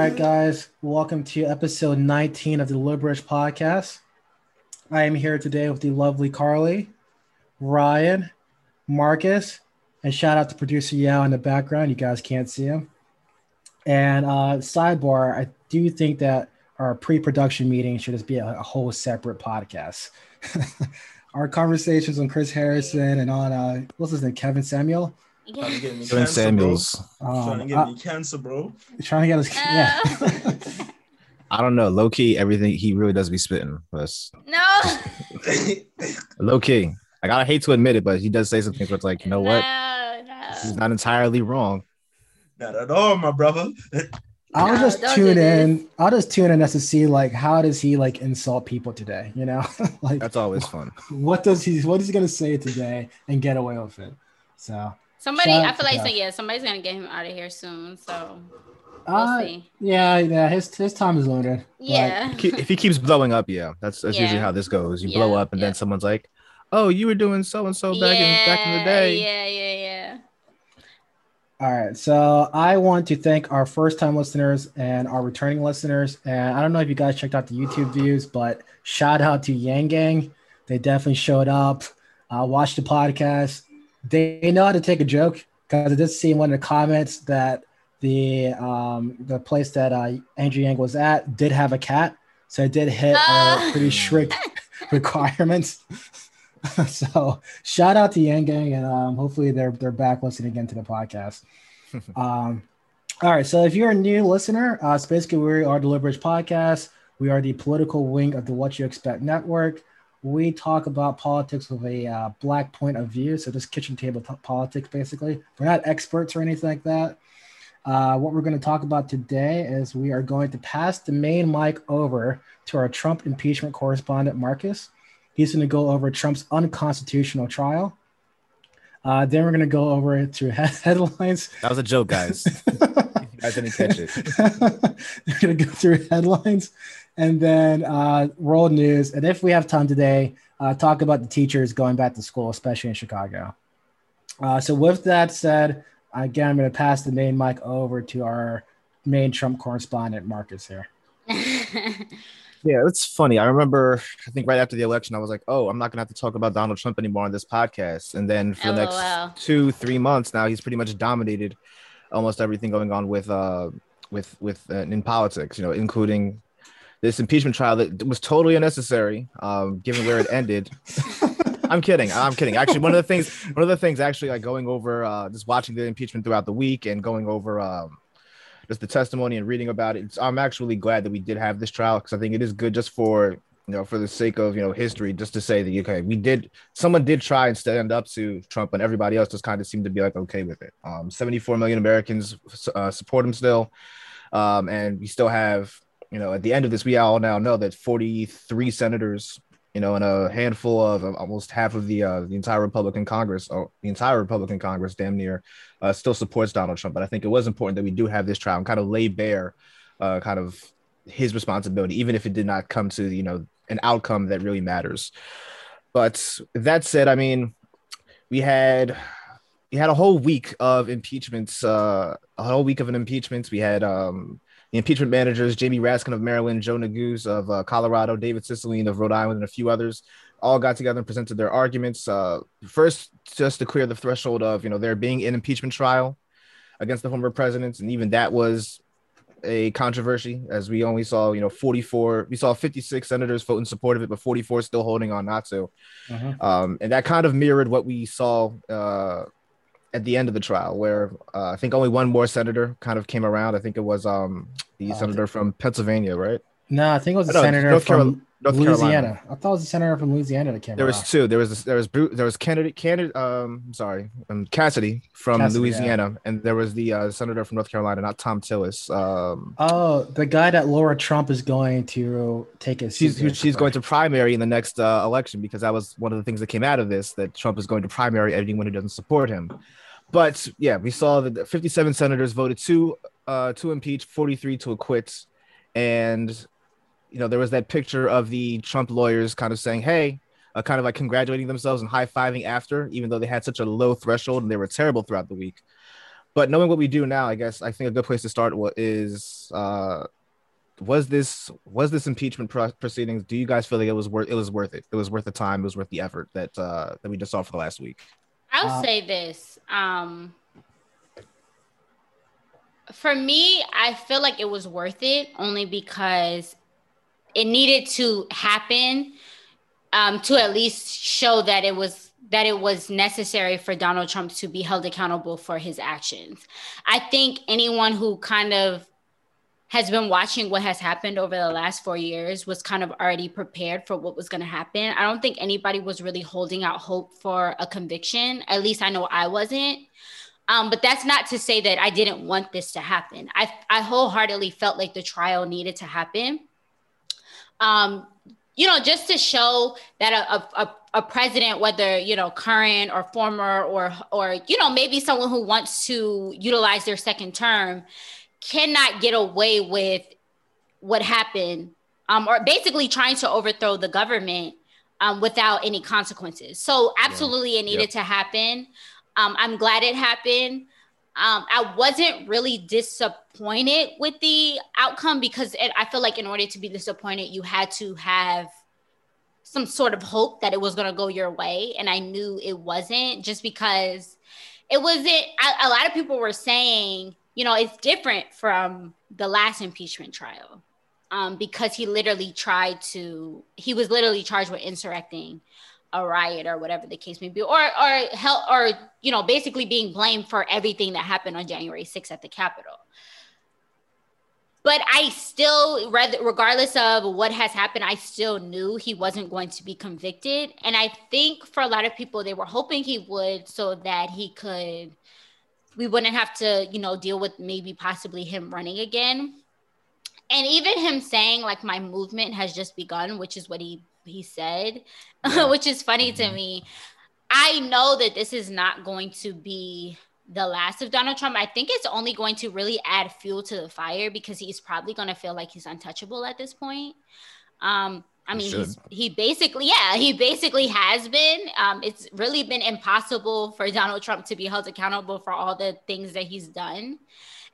right, guys. Welcome to episode 19 of the Liberage podcast. I am here today with the lovely Carly, Ryan, Marcus, and shout out to producer Yao in the background. You guys can't see him. And uh, sidebar, I do think that our pre-production meeting should just be a, a whole separate podcast. our conversations on Chris Harrison and on uh, what's his name, Kevin Samuel. Trying to get me Kevin cancer, Samuels. Bro. Um, Trying to get uh, me cancer, bro. trying to get us, yeah. I don't know. Low key, everything he really does be spitting. That's No. low key. Like I hate to admit it, but he does say some things where it's like, you know what? No, no. He's not entirely wrong. Not at all, my brother. I'll No, just don't tune this. in. I'll just tune in just to see like how does he like insult people today? You know, like That's always fun. what does he what is he gonna say today and get away with it? So Somebody, Shout I feel like so, yeah, somebody's gonna get him out of here soon. So we'll uh, see. yeah, yeah, his his time is limited. But Yeah. Ke- If he keeps blowing up, yeah, that's that's usually how this goes. You blow up, and yeah. then someone's like, "Oh, you were doing so and so back in back in the day." Yeah, yeah, yeah. All right. So I want to thank our first time listeners and our returning listeners. And I don't know if you guys checked out the YouTube views, but shout out to Yang Gang. They definitely showed up, uh, watched the podcast. They know how to take a joke because I did see in one of the comments that the um, the place that uh, Andrew Yang was at did have a cat. So it did hit our Ah. pretty strict requirements. so shout out to Yang Gang, and um, hopefully they're they're back listening again to the podcast. um, all right, so if you're a new listener, uh, so basically we are the Liberage Podcast. We are the political wing of the What You Expect Network. We talk about politics with a uh, black point of view, so just kitchen table t- politics, basically. We're not experts or anything like that. Uh, what we're going to talk about today is we are going to pass the main mic over to our Trump impeachment correspondent, Marcus. He's going to go over Trump's unconstitutional trial. Uh, then we're going to go over to he- headlines. That was a joke, guys. you guys didn't catch it. we're going to go through headlines and then uh, world news. And if we have time today, uh, talk about the teachers going back to school, especially in Chicago. Uh, so, with that said, again, I'm going to pass the main mic over to our main Trump correspondent, Marcus, here. Yeah, it's funny. I remember, I think right after the election, I was like, "Oh, I'm not gonna have to talk about Donald Trump anymore on this podcast." And then for the next two, three months now, he's pretty much dominated almost everything going on with, uh, with, with uh, in politics. You know, including this impeachment trial that was totally unnecessary, um, given where it ended. I'm kidding. I'm kidding. Actually, one of the things, one of the things, actually, like going over, uh, just watching the impeachment throughout the week and going over, um, just the testimony and reading about it. I'm actually glad that we did have this trial because I think it is good just for you know for the sake of you know history, just to say that okay, we did someone did try and stand up to Trump, and everybody else just kind of seemed to be like okay with it. Um, 74 million Americans uh, support him still, um, and we still have you know at the end of this, we all now know that 43 senators. You know, and a handful of uh, almost half of the uh, the entire Republican Congress, or the entire Republican Congress, damn near, uh, still supports Donald Trump. But I think it was important that we do have this trial and kind of lay bare uh, kind of his responsibility, even if it did not come to, you know, an outcome that really matters. But that said, I mean, we had we had a whole week of impeachments, uh, a whole week of an impeachments. We had um, the impeachment managers, Jamie Raskin of Maryland, Joe Neguse of uh, Colorado, David Cicilline of Rhode Island, and a few others all got together and presented their arguments. Uh, first, just to clear the threshold of, you know, there being an impeachment trial against the former presidents. And even that was a controversy as we only saw, you know, 44, we saw 56 senators vote in support of it, but 44 still holding on not to. Um, and that kind of mirrored what we saw uh, at the end of the trial, where uh, I think only one more senator kind of came around. I think it was um, the Oh, senator from Pennsylvania, right? No, I think it was a No, senator North from North Louisiana. Carolina. I thought it was a senator from Louisiana that came There around. was two. There was there was there was candidate candidate um sorry um Cassidy from Cassidy, Louisiana and there was the uh, senator from North Carolina, not Thom Tillis. Um, Oh, the guy that Lara Trump is going to take his. she's she's going to primary in the next uh, election because that was one of the things that came out of this that Trump is going to primary anyone who doesn't support him. But yeah, we saw that 57 senators voted to uh, to impeach, 43 to acquit, and you know there was that picture of the Trump lawyers kind of saying, "Hey." Uh, kind of like congratulating themselves and high fiving after, even though they had such a low threshold and they were terrible throughout the week. but knowing what we do now, I guess I think a good place to start is uh, was this was this impeachment pro- proceedings? Do you guys feel like it was worth it was worth it? It was worth the time. It was worth the effort that uh, that we just saw for the last week. I'll Uh, say this. Um, for me, I feel like it was worth it only because it needed to happen um, to at least show that it was that it was necessary for Donald Trump to be held accountable for his actions. I think anyone who kind of has been watching what has happened over the last four years was kind of already prepared for what was going to happen. I don't think anybody was really holding out hope for a conviction. At least I know I wasn't. Um, but that's not to say that I didn't want this to happen. I, I wholeheartedly felt like the trial needed to happen. Um, you know, just to show that a, a, a president, whether you know current or former or or you know maybe someone who wants to utilize their second term, cannot get away with what happened, um, or basically trying to overthrow the government um, without any consequences. So absolutely, it needed Yep. to happen. Um, I'm glad it happened. Um, I wasn't really disappointed with the outcome because it, I feel like in order to be disappointed, you had to have some sort of hope that it was going to go your way. And I knew it wasn't just because it wasn't. A, a lot of people were saying, you know, it's different from the last impeachment trial um, because he literally tried to, he was literally charged with insurrecting a riot or whatever the case may be, or or help or you know basically being blamed for everything that happened on January 6th at the Capitol. But I still, regardless of what has happened, I still knew he wasn't going to be convicted, and I think for a lot of people, they were hoping he would, so that he could, we wouldn't have to, you know, deal with maybe possibly him running again. And even him saying like my movement has just begun, which is what he he said, Yeah. which is funny Mhm. to me. I know that this is not going to be the last of Donald Trump. I think it's only going to really add fuel to the fire because he's probably going to feel like he's untouchable at this point. Um, I mean, he's, he basically, yeah, he basically has been. Um, it's really been impossible for Donald Trump to be held accountable for all the things that he's done.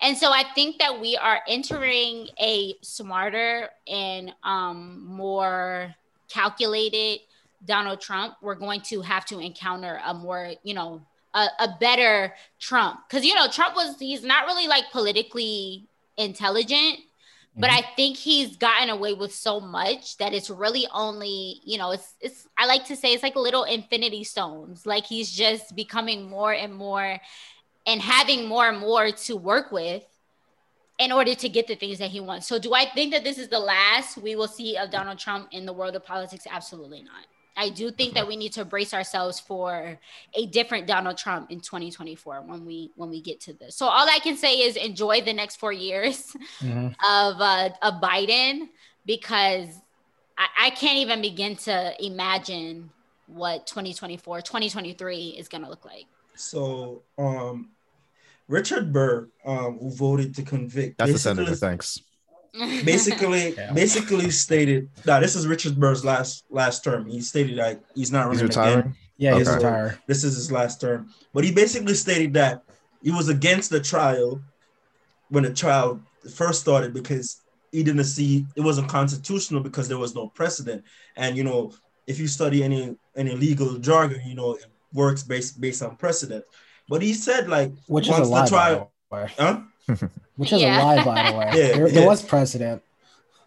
And so I think that we are entering a smarter and um, more calculated Donald Trump. We're going to have to encounter a more, you know, a, a better Trump. Because, you know, Trump was, he's not really like politically intelligent, but mm-hmm. I think he's gotten away with so much that it's really only, you know, it's, it's, I like to say it's like little infinity stones. Like he's just becoming more and more and having more and more to work with in order to get the things that he wants. So, do I think that this is the last we will see of Donald Trump in the world of politics? Absolutely not. I do think that we need to brace ourselves for a different Donald Trump in 2024 when we when we get to this. So all I can say is enjoy the next four years Mhm. of uh, of Biden because I, I can't even begin to imagine what 2024 2023 is going to look like. So, um, Richard Burr, um, who voted to convict, That's the basically- senator. Thanks. basically Yeah. basically stated now this is Richard Burr's last last term. He stated that he's not He's retiring. again. Yeah, he's Okay. retired. This is his last term. But he basically stated that he was against the trial when the trial first started because he didn't see it wasn't constitutional because there was no precedent. And you know, if you study any any legal jargon, you know, it works based based on precedent. But he said like Which is a once lie, the trial, by the way. huh? Which is Yeah. a lie, by the way. Yeah, there, there was precedent.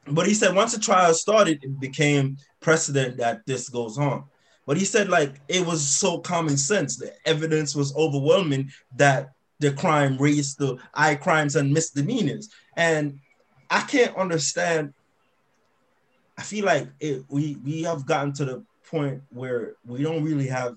But he said once the trial started, it became precedent that this goes on. But he said like it was so common sense. The evidence was overwhelming that the crime raised the I crimes and misdemeanors. And I can't understand. I feel like it, we we have gotten to the point where we don't really have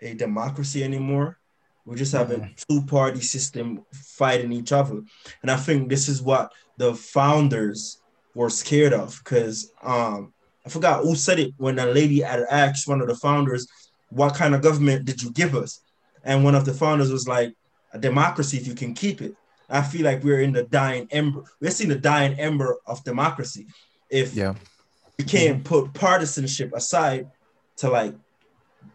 a democracy anymore. We just have a two-party system fighting each other. And I think this is what the founders were scared of because um I forgot who said it when a lady had asked one of the founders, what kind of government did you give us? And one of the founders was like, a democracy if you can keep it. I feel like we're in the dying ember. We're seeing the dying ember of democracy. If Yeah. we can't put partisanship aside to like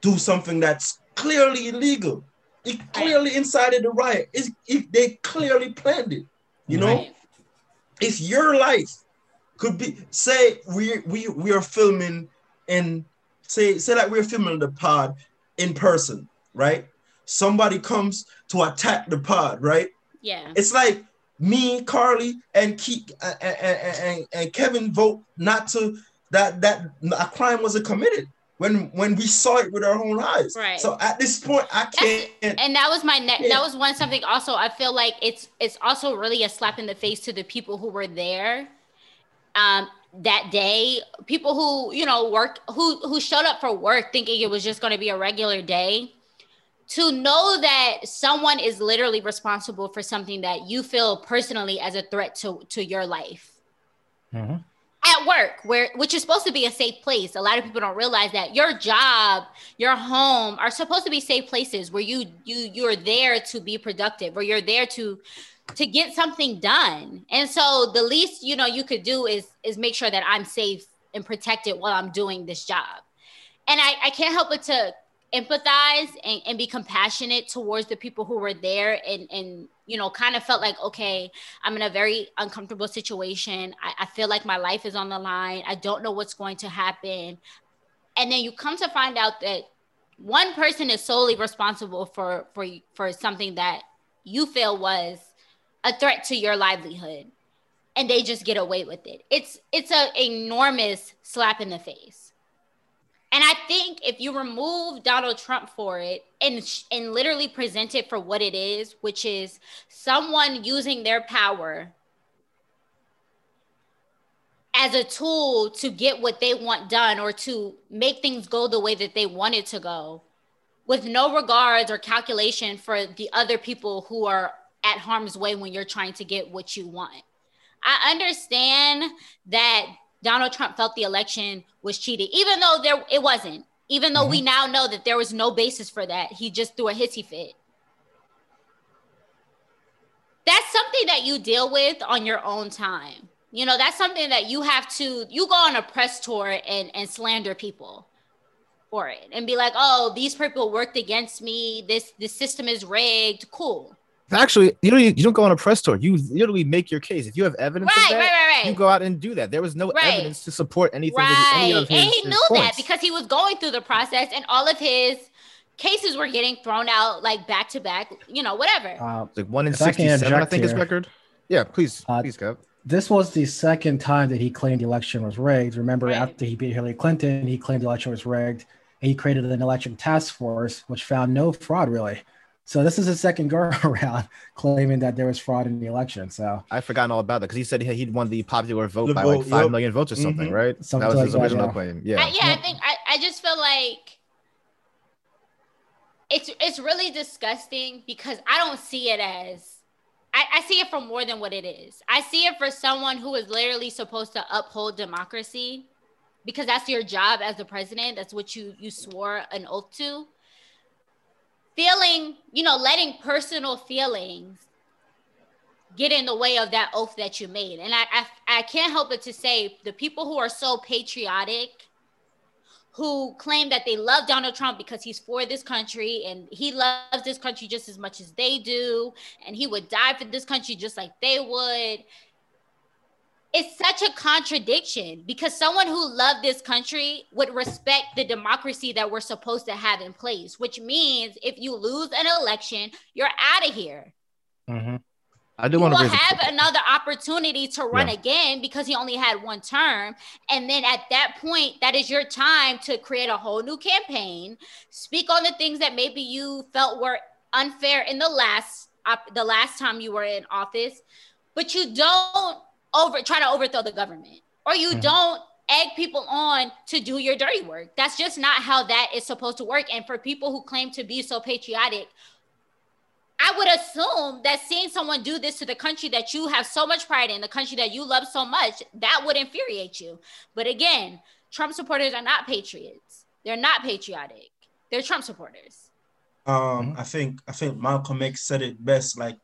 do something that's clearly illegal. It clearly incited the riot. It's, it, they clearly planned it. You know, Right. it's your life. Could be say we we we are filming in say say like we're filming the pod in person, right? Somebody comes to attack the pod, right? Yeah. It's like me, Carly, and Ke- and, and, and, and Kevin vote not to that that a crime wasn't committed when when we saw it with our own eyes. Right. So at this point, I can't. and that was my ne- Yeah. that was one something also i feel like it's it's also really a slap in the face to the people who were there um that day people who you know work who who showed up for work thinking it was just going to be a regular day to know that someone is literally responsible for something that you feel personally as a threat to to your life Mhm. At work where which is supposed to be a safe place. A lot of people don't realize that your job your home are supposed to be safe places where you you you're there to be productive where you're there to to get something done. And so the least you know you could do is is make sure that i'm safe and protected while i'm doing this job. And i i can't help but to empathize and, and be compassionate towards the people who were there and and you know kind of felt like okay i'm in a very uncomfortable situation. I, I feel like my life is on the line. I don't know what's going to happen. And then you come to find out that one person is solely responsible for for for something that you feel was a threat to your livelihood and they just get away with it. It's it's an enormous slap in the face and I think if you remove Donald Trump for it and and literally present it for what it is, which is someone using their power as a tool to get what they want done or to make things go the way that they want it to go, with no regards or calculation for the other people who are at harm's way when you're trying to get what you want. I understand that Donald Trump felt the election was cheated, even though there it wasn't. Even though we mm-hmm. now know that there was no basis for that, he just threw a hissy fit. That's something that you deal with on your own time. You know, that's something that you have to. You go on a press tour and and slander people for it, and be like, "Oh, these people worked against me. This this system is rigged." Cool. Actually, you don't you don't go on a press tour. You literally make your case. If you have evidence Right, of that, right, right, right. you go out and do that. There was no Right. evidence to support anything. that he- any Right. of his, and he his knew that because he was going through the process and all of his cases were getting thrown out like back to back, you know, whatever. Uh, like one in If I sixty-seven, I interject think his record. Yeah, please, Uh, please, Kev. this was the second time that he claimed the election was rigged. Remember, Right. after he beat Hillary Clinton, he claimed the election was rigged. And he created an election task force, which found no fraud really. So this is his second go around claiming that there was fraud in the election. So I've forgotten all about that because he said he- he'd won the popular vote The by like vote, five yep. million votes or something, Mhm. right? Something that was like his that, original yeah. claim. Yeah. I, yeah, I think I, I just feel like it's it's really disgusting because I don't see it as I, I see it for more than what it is. I see it for someone who is literally supposed to uphold democracy because that's your job as the president. That's what you you swore an oath to. Feeling, you know, letting personal feelings get in the way of that oath that you made. And I, I, I can't help but to say the people who are so patriotic, who claim that they love Donald Trump because he's for this country and he loves this country just as much as they do, and he would die for this country just like they would. It's such a contradiction because someone who loved this country would respect the democracy that we're supposed to have in place, which means if you lose an election, you're out of here mm-hmm. I do want to have another opportunity to run Yeah. again because he only had one term. And then at that point, that is your time to create a whole new campaign, speak on the things that maybe you felt were unfair in the last op- the last time you were in office, but you don't over try to overthrow the government or you Mhm. don't egg people on to do your dirty work. That's just not how that is supposed to work. And for people who claim to be so patriotic, I would assume that seeing someone do this to the country that you have so much pride in, the country that you love so much, that would infuriate you. But again, Trump supporters are not patriots. They're not patriotic. They're Trump supporters. um i think i think malcolm x said it best like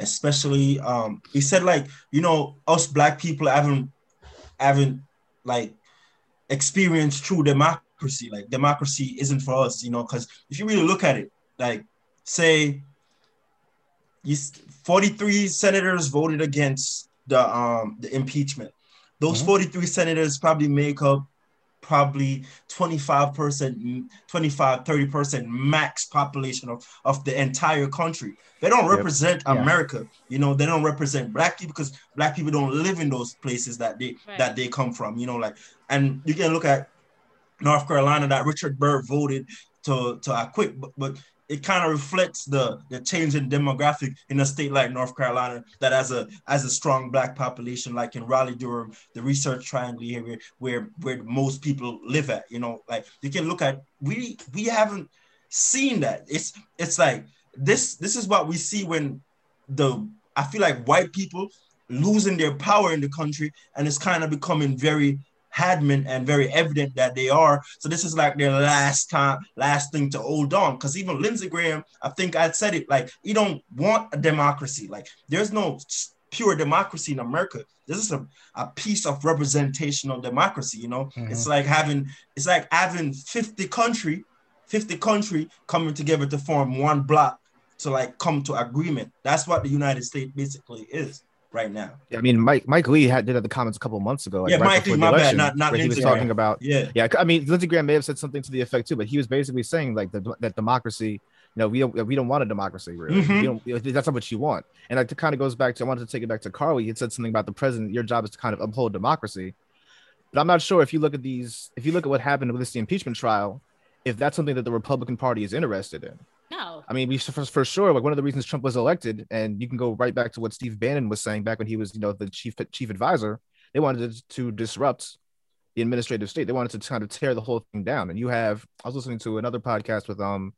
especially um he said like you know us black people haven't haven't like experienced true democracy like democracy isn't for us you know because if you really look at it like say you 43 senators voted against the um the impeachment. Those Mhm. 43 senators probably make up probably 25%, 25, 30% max population of, of the entire country. They don't Yep. represent Yeah. America. You know, they don't represent black people because black people don't live in those places that they Right. that they come from. You know, like and you can look at North Carolina that Richard Burr voted to to acquit, but, but it kind of reflects the the change in demographic in a state like North Carolina that has a has a strong black population, like in Raleigh, Durham, the Research Triangle area, where where most people live at. You know, like you can look at we we haven't seen that. It's it's like this this is what we see when the I feel like white people losing their power in the country, and it's kind of becoming very adamant and very evident that they are. So this is like their last time, last thing to hold on. Because even Lindsey Graham, I think I said it, like he don't want a democracy. Like there's no pure democracy in America. This is a, a piece of representational democracy. You know, Mhm. it's like having it's like having 50 country, 50 country coming together to form one block to like come to agreement. That's what the United States basically is right now. Yeah, I mean, Mike Mike Lee had did have the comments a couple months ago. Like Yeah, right Mike Lee, my bad, not- not where he was Lindsey talking Graham. about. Yeah. Yeah, I mean, Lindsey Graham may have said something to the effect too, but he was basically saying like that that democracy, you know, we don't we don't want a democracy really. Mhm. We don't, that's not what you want. And like, it kind of goes back to I wanted to take it back to Carly. He said something about the president. Your job is to kind of uphold democracy. But I'm not sure if you look at these, if you look at what happened with this impeachment trial, if that's something that the Republican Party is interested in. No. I mean, we for, for sure like one of the reasons Trump was elected, and you can go right back to what Steve Bannon was saying back when he was, you know, the chief chief advisor. They wanted to, to disrupt the administrative state. They wanted to kind of tear the whole thing down. And you have, I was listening to another podcast with um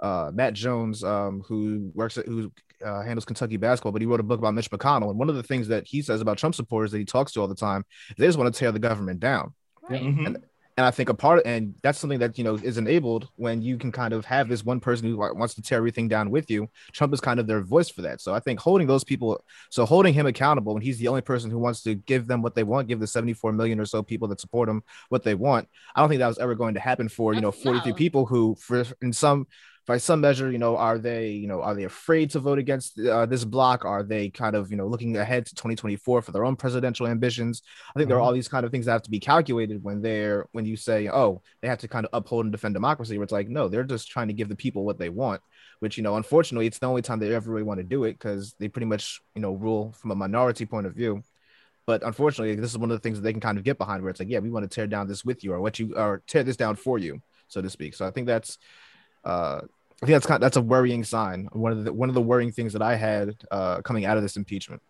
uh Matt Jones, um, who works at who uh, handles Kentucky basketball, but he wrote a book about Mitch McConnell. And one of the things that he says about Trump supporters that he talks to all the time, they just want to tear the government down. Right. Mhm. And I think a part, and that's something that you know is enabled when you can kind of have this one person who wants to tear everything down with you. Trump is kind of their voice for that. So I think holding those people, so holding him accountable, and he's the only person who wants to give them what they want, give the 74 million or so people that support him what they want. I don't think that was ever going to happen for you know 43 No. people who, for in some by some measure, you know, are they, you know, are they afraid to vote against uh, this block? Are they kind of, you know, looking ahead to 2024 for their own presidential ambitions? I think there are all these kind of things that have to be calculated when they're when you say, oh, they have to kind of uphold and defend democracy. Where it's like, no, they're just trying to give the people what they want. Which you know, unfortunately, it's the only time they ever really want to do it because they pretty much, you know, rule from a minority point of view. But unfortunately, this is one of the things that they can kind of get behind, where it's like, yeah, we want to tear down this with you, or what you, or tear this down for you, so to speak. So I think that's, uh, I think that's kind of, that's a worrying sign. One of the one of the worrying things that I had uh, coming out of this impeachment.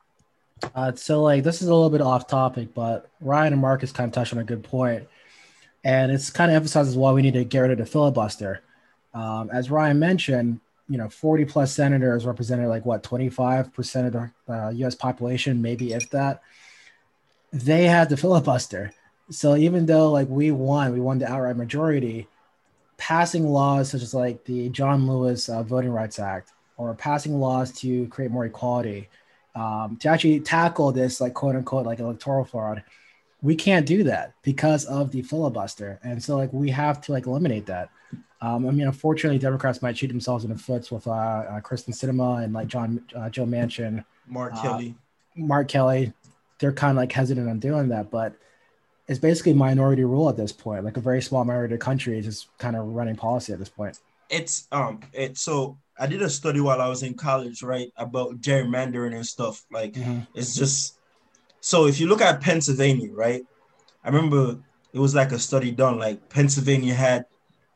Uh, so like this is a little bit off topic, but Ryan and Marcus kind of touched on a good point, and it's kind of emphasizes why we need to get rid of the filibuster. Um, as Ryan mentioned, you know, 40 plus senators represented like what 25 percent of the uh, U.S. population, maybe if that. They had the filibuster, so even though like we won, we won the outright majority, passing laws such as like the John Lewis uh, Voting Rights Act or passing laws to create more equality um, to actually tackle this like quote unquote like electoral fraud we can't do that because of the filibuster. And so like we have to like eliminate that. Um, i mean unfortunately democrats might shoot themselves in the foot with uh, uh Kyrsten Sinema and like john uh, joe manchin Mark Uh, Kelly. mark kelly. They're kind of like hesitant on doing that but it's basically minority rule at this point like a very small minority of country is just kind of running policy at this point It's um it's so I did a study while I was in college, right, about gerrymandering and stuff. Like it's just so if you look at Pennsylvania, right? I remember it was like a study done. Like Pennsylvania had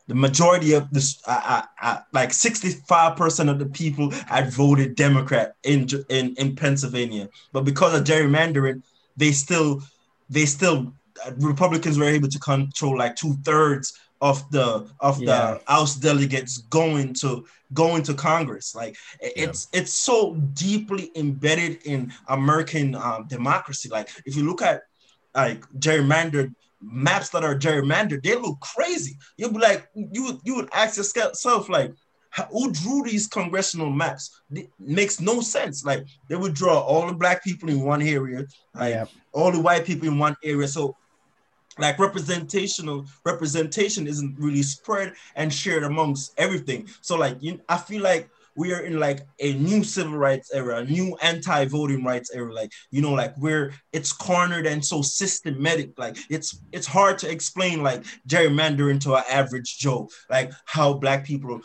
the majority of this, uh, uh, uh, like sixty-five percent of the people had voted Democrat in in in Pennsylvania, but because of gerrymandering, they still they still Republicans were able to control like two thirds of the of Yeah. the House delegates going to going to Congress. Like it- Yeah. it's it's so deeply embedded in American um, democracy. Like if you look at like gerrymandered maps that are gerrymandered, they look crazy. You'd be like, you would you would ask yourself like, who drew these congressional maps? It makes no sense. Like they would draw all the black people in one area, like Yeah. all the white people in one area. So like representational representation isn't really spread and shared amongst everything. So like you, I feel like we are in like a new civil rights era, a new anti-voting rights era. Like, you know, like where it's cornered and so systematic. Like it's it's hard to explain like gerrymandering to an average Joe, like how black people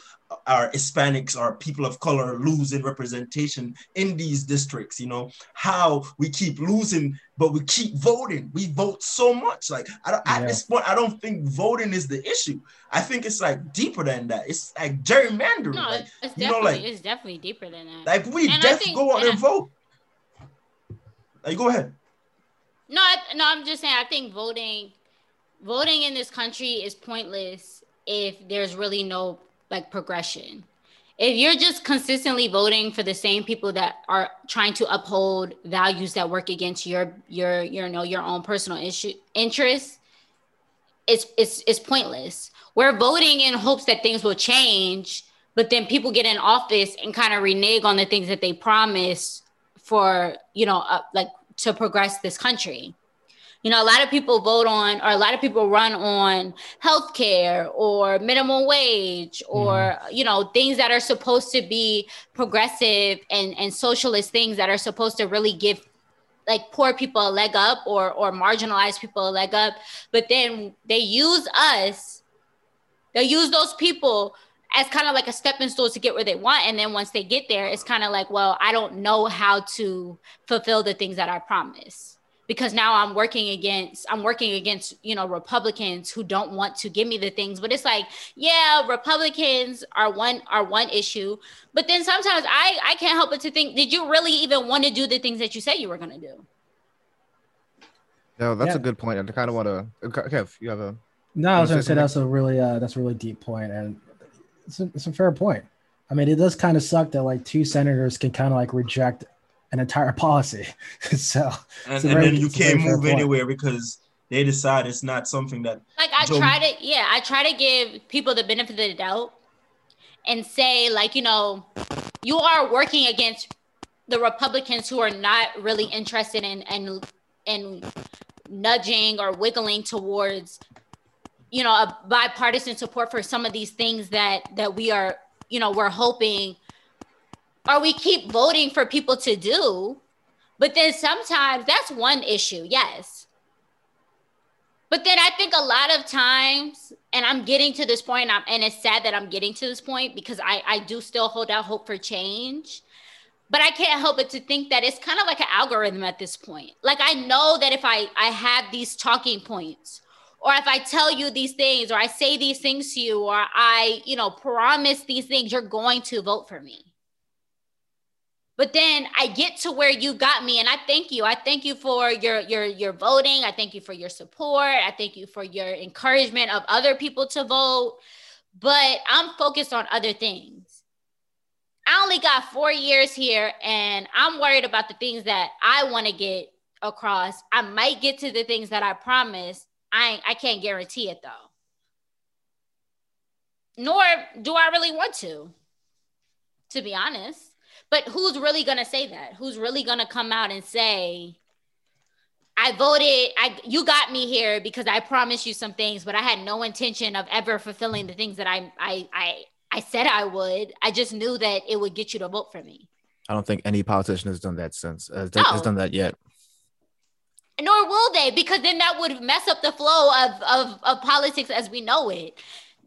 are Hispanics our people of color losing representation in these districts, you know, how we keep losing, but we keep voting. We vote so much. Like yeah. at this point, I don't think voting is the issue. I think it's like deeper than that. It's like gerrymandering. No, like, it's you know, like it's definitely deeper than that. Like we and definitely go out and, and vote. Like go ahead. No, I, no, I'm just saying. I think voting, voting in this country is pointless if there's really no like progression. If you're just consistently voting for the same people that are trying to uphold values that work against your your your you know your own personal issue interests, it's it's it's pointless. We're voting in hopes that things will change, but then people get in office and kind of renege on the things that they promised for you know uh, like to progress this country. You know, a lot of people vote on, or a lot of people run on healthcare or minimum wage or, mm. you know, things that are supposed to be progressive and, and socialist things that are supposed to really give like poor people a leg up or, or marginalized people a leg up. But then they use us, they use those people as kind of like a stepping stone to get where they want. And then once they get there, it's kind of like, well, I don't know how to fulfill the things that I promise because now I'm working against I'm working against you know Republicans who don't want to give me the things but it's like yeah Republicans are one are one issue but then sometimes I I can't help but to think did you really even want to do the things that you said you were going to do? No that's yeah. a good point I kind of want to Kev you have a no I was going to say that's a really uh that's a really deep point and it's a, it's a fair point. I mean it does kind of suck that like two senators can kind of like reject an entire policy. so and, and very, then you can't move anywhere because they decide it's not something that like I Joe- try to yeah, I try to give people the benefit of the doubt and say like, you know, you are working against the Republicans who are not really interested in and in, in nudging or wiggling towards you know a bipartisan support for some of these things that that we are you know we're hoping or we keep voting for people to do. But then sometimes that's one issue, yes. But then I think a lot of times, and I'm getting to this point, and, and it's sad that I'm getting to this point because I, I do still hold out hope for change. But I can't help but to think that it's kind of like an algorithm at this point. Like I know that if I, I have these talking points, or if I tell you these things, or I say these things to you, or I, you know, promise these things, you're going to vote for me. But then I get to where you got me, and I thank you. I thank you for your your your voting. I thank you for your support. I thank you for your encouragement of other people to vote. But I'm focused on other things. I only got four years here, and I'm worried about the things that I want to get across. I might get to the things that I promised. I I can't guarantee it though. Nor do I really want to, to be honest. But who's really gonna say that? Who's really gonna come out and say, I voted, I you got me here because I promised you some things, but I had no intention of ever fulfilling the things that I I I I said I would. I just knew that it would get you to vote for me. I don't think any politician has done that since uh, no. has done that yet. Nor will they, because then that would mess up the flow of, of, of politics as we know it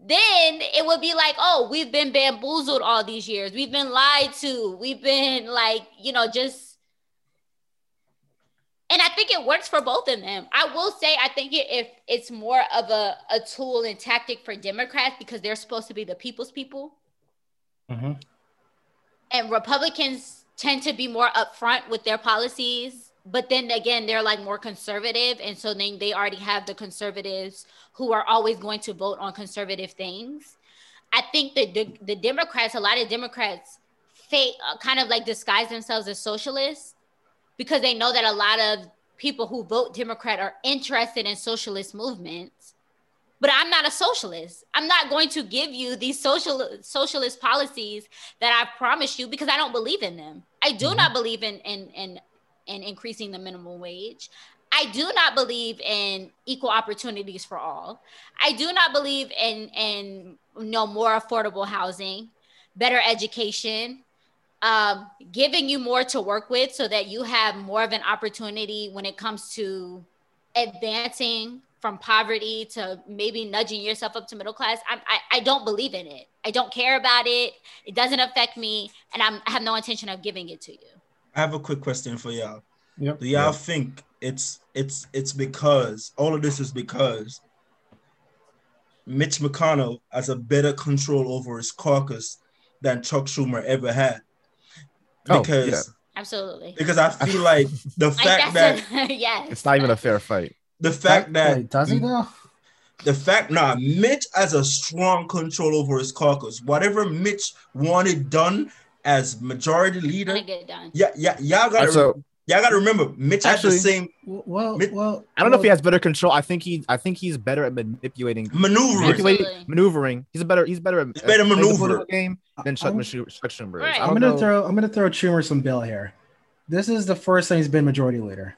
then it would be like, oh, we've been bamboozled all these years. We've been lied to. We've been like, you know, just. And I think it works for both of them. I will say, I think it, if it's more of a, a tool and tactic for Democrats because they're supposed to be the people's people. Mm-hmm. And Republicans tend to be more upfront with their policies but then again they're like more conservative and so then they already have the conservatives who are always going to vote on conservative things. I think that the, the democrats a lot of democrats fake uh, kind of like disguise themselves as socialists because they know that a lot of people who vote democrat are interested in socialist movements. But i'm not a socialist. I'm not going to give you these social socialist policies that i promised you because i don't believe in them. I do mm-hmm. not believe in in in and increasing the minimum wage. I do not believe in equal opportunities for all. I do not believe in in you know more affordable housing, better education, um, giving you more to work with so that you have more of an opportunity when it comes to advancing from poverty to maybe nudging yourself up to middle class. I, I, I don't believe in it. I don't care about it. It doesn't affect me, and I'm, I have no intention of giving it to you. I have a quick question for y'all. Yep. Do y'all Yep. think it's it's it's because all of this is because Mitch McConnell has a better control over his caucus than Chuck Schumer ever had? Oh, Because yeah. Absolutely. because I feel like the fact that that's a, yes. It's not even a fair fight. the fact that Wait, does he though? the fact nah Mitch has a strong control over his caucus. Whatever Mitch wanted done as majority leader, get done. yeah, yeah, y'all gotta So y'all gotta remember Mitch had the same Well, Mid- well, I don't know if he well, has better control. I think he I think he's better at manipulating maneuvering. manipulating Absolutely. maneuvering. He's a better he's better at He's better at playing the maneuver. political game than Chuck, I'm- Chuck Schumer. Right. I I'm gonna know. throw I'm gonna throw Schumer some bill here. This is the first time he's been majority leader.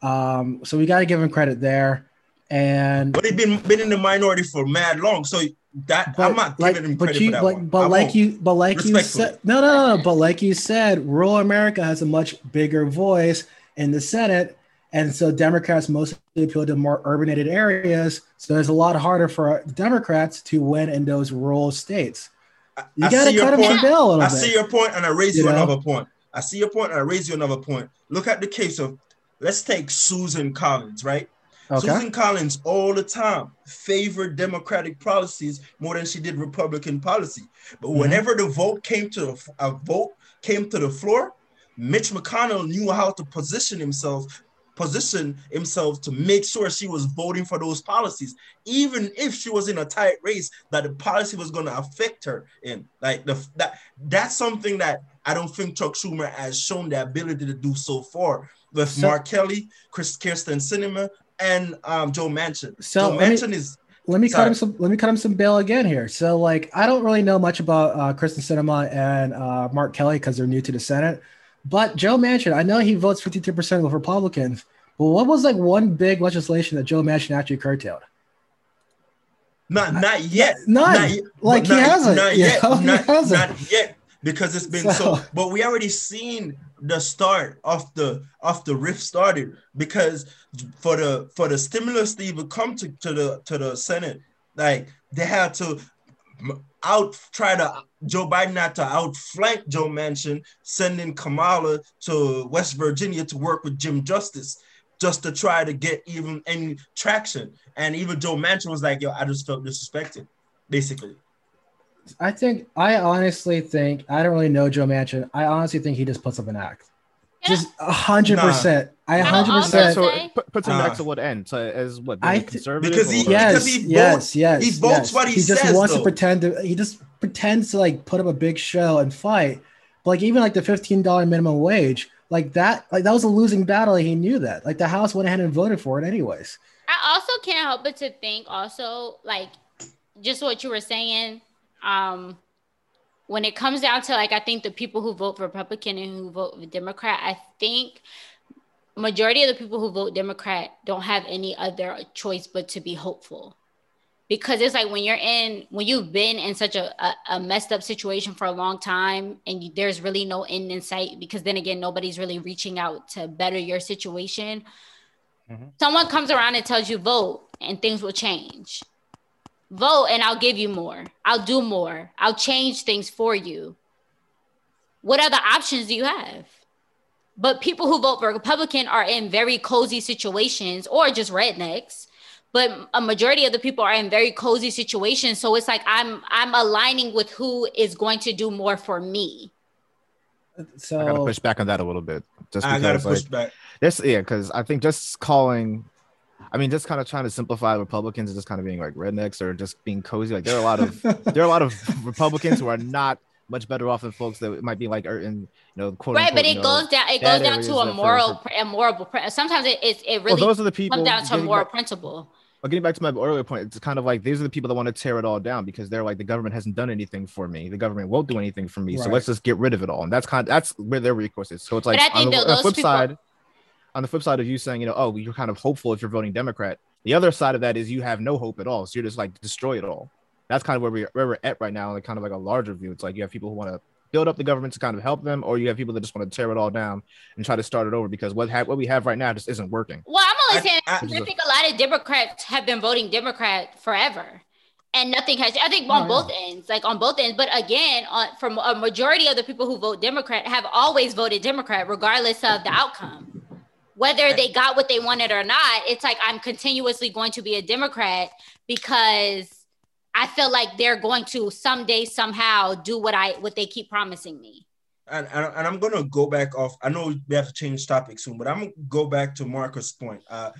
Um, so we got to give him credit there. And But he's been been in the minority for mad long, so that but I'm not like, giving him but credit you, for that like, one. but I like won't. you, but like you said, no, no, no, no. But like you said, rural America has a much bigger voice in the Senate, and so Democrats mostly appeal to more urbanated areas. So it's a lot harder for Democrats to win in those rural states. You I got to see your cut him some point. bill a little I bit. see your point, and I raise You you, know? another point. I see your point, and I raise you another point. Look at the case of let's take Susan Collins, right? Okay. Susan Collins all the time favored Democratic policies more than she did Republican policy. But Mhm. whenever the vote came to a vote came to the floor, Mitch McConnell knew how to position himself, position himself to make sure she was voting for those policies, even if she was in a tight race that the policy was going to affect her in. Like the that that's something that I don't think Chuck Schumer has shown the ability to do so far with So- Mark Kelly, Chris Kyrsten Sinema, and um, Joe Manchin. So, Joe let me- Manchin is let me cut him some. Let me cut him some bail again here. So, like, I don't really know much about uh, Kyrsten Sinema and uh, Mark Kelly because they're new to the Senate. But Joe Manchin, I know he votes fifty-two percent with Republicans. But what was like one big legislation that Joe Manchin actually curtailed? not not yet. None. Not yet. Like, But he hasn't, Not yet. know? He hasn't. not yet. Because it's been so, So- but we already seen the start of the of the rift started because for the for the stimulus to even come to, to the to the Senate, like they had to out try to Joe Biden had to outflank Joe Manchin, sending Kamala to West Virginia to work with Jim Justice just to try to get even any traction. And even Joe Manchin was like, "Yo, I just felt disrespected," basically. I think I honestly think I don't really know Joe Manchin. I honestly think he just puts up an act. Yeah. Just a hundred percent. I a I'll hundred also percent. so it put, puts him back to what end? So as what? I being th- conservative Because he- or- yeah. yes, he yes, votes- yes. he votes yes. what he just says, wants though. to pretend to. He just pretends to like put up a big show and fight. But like even like the fifteen dollar minimum wage, like that, like that was a losing battle. He knew that. Like the House went ahead and voted for it anyways. I also can't help but to think also like just what you were saying. Um, when it comes down to like, I think the people who vote for Republican and who vote for Democrat, I think majority of the people who vote Democrat don't have any other choice but to be hopeful. Because it's like when you're in, when you've been in such a, a, a messed up situation for a long time and you, there's really no end in sight, because then again, nobody's really reaching out to better your situation mm-hmm. someone comes around and tells you vote and things will change vote and i'll give you more. I'll do more. I'll change things for you. What other options do you have? But people who vote for republican are in very cozy situations or just rednecks but a majority of the people are in very cozy situations. So it's like i'm i'm aligning with who is going to do more for me. So I gotta push back on that a little bit. Just I gotta push like, back. this, yeah, because I think just calling, I mean, just kind of trying to simplify Republicans and just kind of being like rednecks or just being cozy. Like there are a lot of there are a lot of Republicans who are not much better off than folks that might be like are in you know quote right but it you know, goes down it goes down to a moral for- a moral sometimes it it, it well, really those are the people comes down to a moral back- principle But getting back to my earlier point, it's kind of like these are the people that want to tear it all down because they're like the government hasn't done anything for me. The government won't do anything for me. So let's just get rid of it all. And that's kind of that's where their recourse is. So it's like I think on the, tho- on the flip people- side, on the flip side of you saying, you know, oh, you're kind of hopeful if you're voting Democrat. The other side of that is you have no hope at all. So you're just like destroy it all. That's kind of where we're where we're at right now, like kind of like a larger view. It's like you have people who want to build up the government to kind of help them, or you have people that just want to tear it all down and try to start it over because what ha- what we have right now just isn't working. Well, I'm only saying I- I, think a lot of Democrats have been voting Democrat forever. And nothing has. I think on Oh, both ends, like on both ends. But again, on from a majority of the people who vote Democrat have always voted Democrat, regardless of the outcome. Whether they got what they wanted or not, it's like I'm continuously going to be a Democrat because I feel like they're going to someday somehow do what I what they keep promising me. and, and, and I'm gonna go back off. I know we have to change topic soon, but I'm gonna go back to Marcus' point. Uh,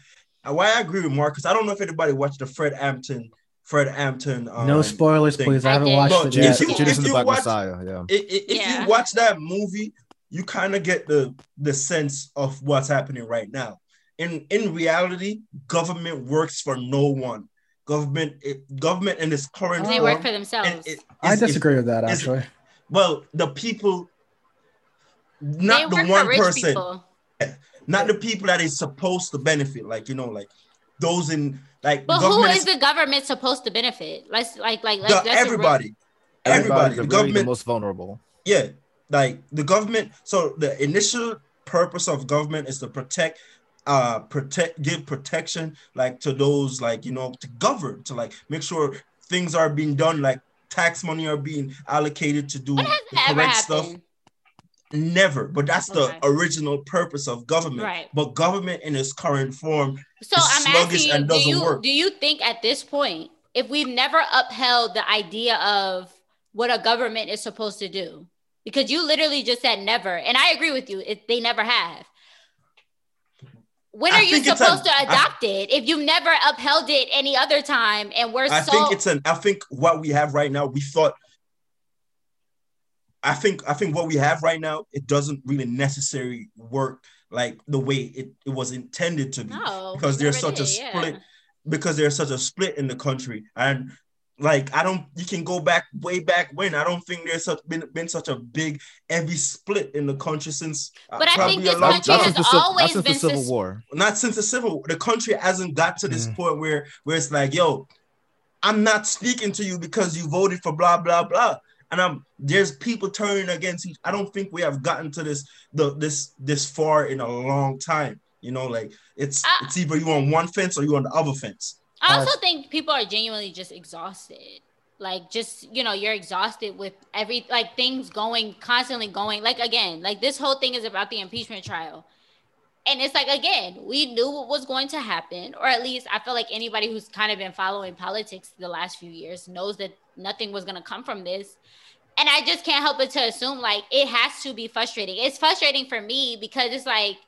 why I agree with Marcus. I don't know if anybody watched the Fred Hampton, Fred Hampton. Um, no spoilers, thing. please. I I haven't did. watched No, it if you- Judas if and the you Black watch- Messiah. Yeah. i- i- if Yeah. you watch that movie, you kind of get the the sense of what's happening right now. In in reality, government works for no one. Government, it, government in its current They form, work for themselves. and it- I is- is- disagree with that actually. well, the people, they not the work one for rich person, people. not the people that is supposed to benefit. Like you know, like those in like But who is, is the government supposed to benefit? Let's like like the- let's, let's everybody, everybody, Everybody's the really government, the most vulnerable. yeah, like the government. So the initial purpose of government is to protect, uh, protect, give protection, like to those, like you know, to govern, to like make sure things are being done, like tax money are being allocated to do the correct stuff. Never, but that's Okay. the original purpose of government. Right. But government in its current form So It's I'm sluggish asking you, and doesn't you work. do you think at this point, if we've never upheld the idea of what a government is supposed to do, because you literally just said never, and I agree with you, it, they never have. When I are you supposed a- to I- adopt it if you've never upheld it any other time? And we're I so think it's an. I think what we have right now, we thought. I think I think what we have right now, it doesn't really necessarily work like the way it, it was intended to be no because there's such a did, yeah. split because there's such a split in the country and like I don't you can go back way back when I don't think there's such been been such a big heavy split in the country since uh, But I probably think a this long country time. has since the, always that's since the Civil sus- War. not since the civil War. the country hasn't got to this Mm. point where where it's like yo i'm not speaking to you because you voted for blah blah blah and i'm there's people turning against each i don't think we have gotten to this the this this far in a long time you know like it's I- it's either you on one fence or you on the other fence I Uh, also think people are genuinely just exhausted. Like just, you know, you're exhausted with every like things going constantly going. Like again, like this whole thing is about the impeachment trial. And it's like again, we knew what was going to happen, or at least I feel like anybody who's kind of been following politics the last few years knows that nothing was going to come from this. And I just can't help but to assume like it has to be frustrating. It's frustrating for me because it's like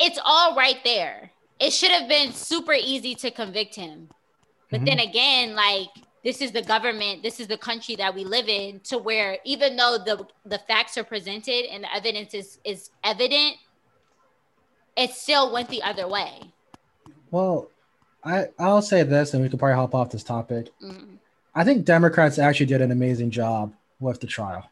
it's all right there. It should have been super easy to convict him. But then again, like this is the government, this is the country that we live in, to where even though the the facts are presented and the evidence is is evident, it still went the other way. Well, I I'll say this, and we could probably hop off this topic. Mhm. I think Democrats actually did an amazing job with the trial.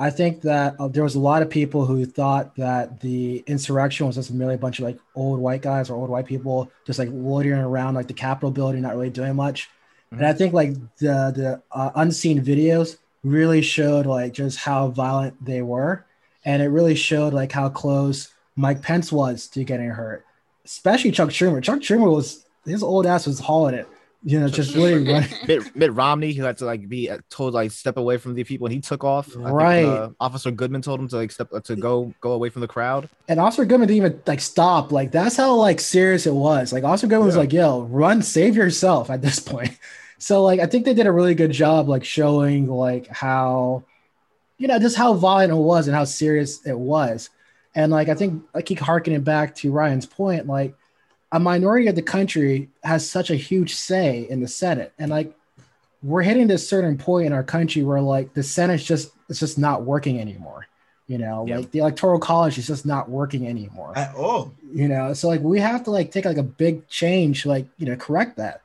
I think that uh, there was a lot of people who thought that the insurrection was just merely a bunch of like old white guys or old white people just like loitering around like the Capitol building, not really doing much. And I think like the the uh, unseen videos really showed like just how violent they were, and it really showed like how close Mike Pence was to getting hurt, especially Chuck Schumer. Chuck Schumer was his old ass was hauling it, you know, just really running. Mitt, Mitt Romney, who had to like be uh, told like step away from the people, and he took off. I think, Right. uh, Officer Goodman told him to like step uh, to go go away from the crowd. And Officer Goodman didn't even like stop. Like that's how like serious it was. Like Officer Goodman was like, "Yo, run, save yourself." At this point, so like I think they did a really good job like showing like how, you know, just how violent it was and how serious it was. And like I think I keep harkening back to Ryan's point, like a minority of the country has such a huge say in the Senate, and like we're hitting this certain point in our country where like the Senate's just it's just not working anymore. You know, like the electoral college is just not working anymore. at all you know, so like we have to like take like a big change, like you know, correct that.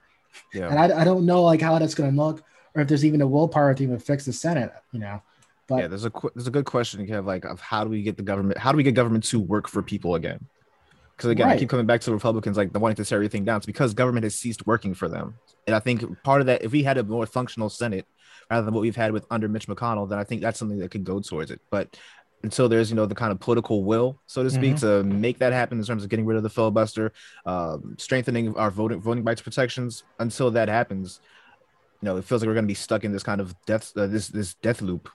Yeah. And I, I don't know like how that's gonna look, or if there's even a willpower to even fix the Senate. You know, but yeah, there's a qu- there's a good question you have like of how do we get the government how do we get government to work for people again? Because again, I keep coming back to the Republicans like the wanting to tear everything down. It's because government has ceased working for them. And I think part of that, if we had a more functional Senate rather than what we've had with under Mitch McConnell, then I think that's something that could go towards it. But until there's you know the kind of political will, so to speak, to make that happen in terms of getting rid of the filibuster, um, strengthening our voting voting rights protections, until that happens, you know, it feels like we're going to be stuck in this kind of death uh, this this death loop,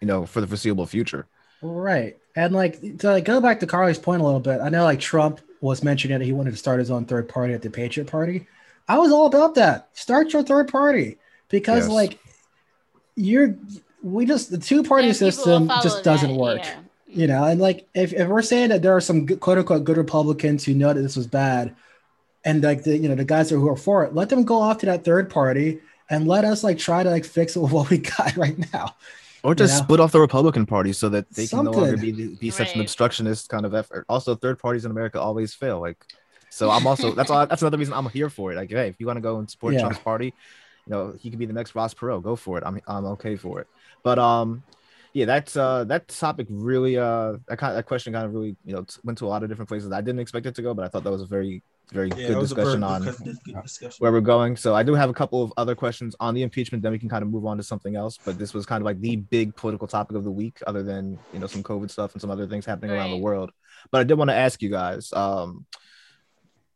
you know, for the foreseeable future. Right. And like to like go back to Carly's point a little bit, I know like Trump was mentioning that he wanted to start his own third party at the Patriot Party. I was all about that. Start your third party because Yes. like you're we just the two party Yeah, system just doesn't that, work. yeah. You know, and like if, if we're saying that there are some good, quote unquote good Republicans who know that this was bad, and like the you know the guys who are for it, let them go off to that third party and let us like try to like fix what we got right now. Or just know? split off the Republican Party so that they can no longer be be such an obstructionist kind of effort. Also, third parties in America always fail. Like, so I'm also that's all, that's another reason I'm here for it. Like, hey, if you want to go and support Yeah. Trump's party, you know, he could be the next Ross Perot. Go for it. I'm I'm okay for it. But um, yeah, that's uh that topic really uh that kind that question kind of really you know t- went to a lot of different places. I didn't expect it to go, but I thought that was a very very Yeah, good that a very discussion on good discussion. where we're going. So I do have a couple of other questions on the impeachment. Then we can kind of move on to something else. But this was kind of like the big political topic of the week, other than you know some COVID stuff and some other things happening around the world. But I did want to ask you guys. Um,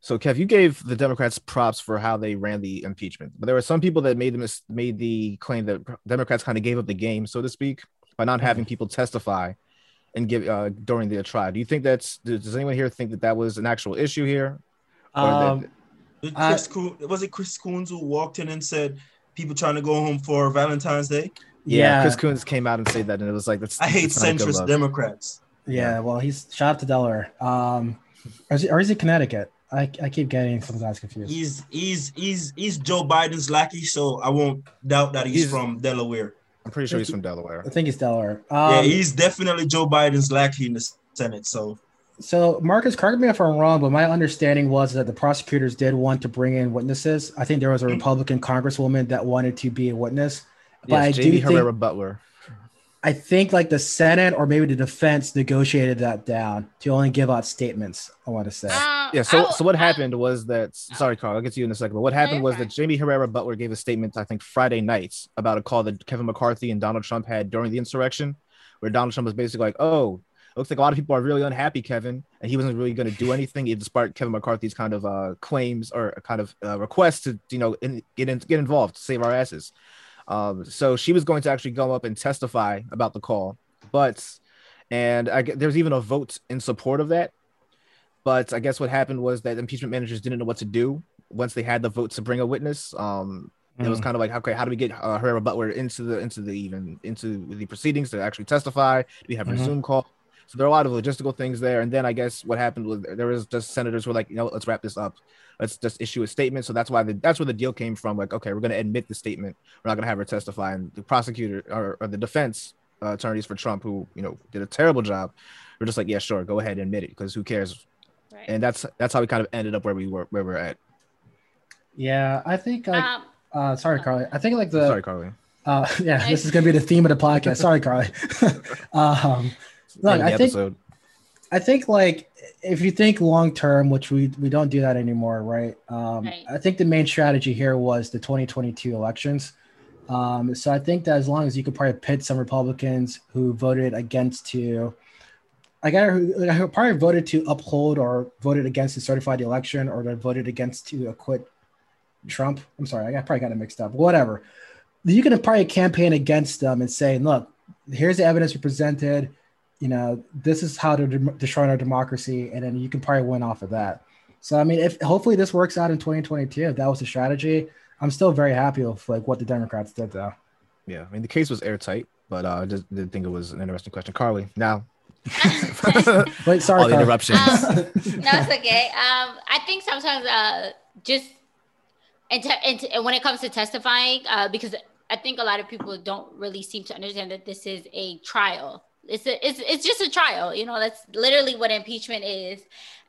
so Kev, you gave the Democrats props for how they ran the impeachment, but there were some people that made the mis- made the claim that Democrats kind of gave up the game, so to speak, by not having people testify and give uh, during the trial. Do you think that's does anyone here think that that was an actual issue here? Or that- Um, Did I- Coon, was it Chris Coons who walked in and said people trying to go home for Valentine's Day? Yeah, yeah, Chris Coons came out and said that, and it was like that's. I hate that's not centrist. Democrats. Yeah, well, he's shot up to Delaware. Um, or is, he, or is he Connecticut? I, I keep getting some guys confused. He's he's he's he's Joe Biden's lackey, so I won't doubt that he's, He's- from Delaware. I'm pretty sure he's from Delaware. I think he's Delaware. Um, yeah, he's definitely Joe Biden's lackey in the Senate. So so Marcus, correct me if I'm wrong, but my understanding was that the prosecutors did want to bring in witnesses. I think there was a Republican congresswoman that wanted to be a witness. But I Yes, do JB think Herrera Beutler. I think like the Senate or maybe the defense negotiated that down to only give out statements. I want to say. Um, Yeah. So I- so what happened was that. Sorry, Carl. I'll get to you in a second. But what happened you're was that Jaime Herrera Beutler gave a statement, I think Friday night, about a call that Kevin McCarthy and Donald Trump had during the insurrection, where Donald Trump was basically like, "Oh, looks like a lot of people are really unhappy, Kevin, and he wasn't really going to do anything." Despite Kevin McCarthy's kind of uh, claims or kind of uh, request to you know in, get in, get involved to save our asses. Um, so she was going to actually go up and testify about the call, but and I, there's even a vote in support of that. But I guess what happened was that impeachment managers didn't know what to do once they had the vote to bring a witness. Um, it was Mm. kind of like, okay, how do we get uh, Herrera Beutler into the into the even into the proceedings to actually testify? Do we have a Mhm. Zoom call? So there are a lot of logistical things there. And then I guess what happened was there was just senators were like, you know, let's wrap this up. Let's just issue a statement. So that's why the, that's where the deal came from. Like, okay, we're going to admit the statement. We're not going to have her testify. And the prosecutor or, or the defense uh, attorneys for Trump, who you know did a terrible job, were just like, yeah, sure, go ahead and admit it because who cares? Right. And that's that's how we kind of ended up where we were where we're at. Yeah, I think like um, uh sorry, Carly. I think like the Sorry, Carly. uh yeah, this is gonna be the theme of the podcast. Sorry, Carly. um Look, the I think- episode. I think like if you think long term, which we we don't do that anymore, right? Um, Right. I think the main strategy here was the 2022 elections. Um, so I think that as long as you could probably pit some Republicans who voted against to, I got who who probably voted to uphold or voted against to certify the election or that voted against to acquit Trump. I'm sorry, I probably got it mixed up. Whatever. You can probably campaign against them and say, look, here's the evidence we presented you know, this is how to de- destroy our democracy, and then you can probably win off of that. So, I mean, if hopefully this works out in 2022, if that was the strategy, I'm still very happy with like what the Democrats did, though. Yeah, I mean the case was airtight, but uh, I just did think it was an interesting question. Carly, now Wait, sorry, all the interruptions. Um, no, it's okay. Um, I think sometimes uh, just and, te- and, te- and when it comes to testifying, uh, because I think a lot of people don't really seem to understand that this is a trial. It's a, it's it's just a trial. You know, that's literally what impeachment is.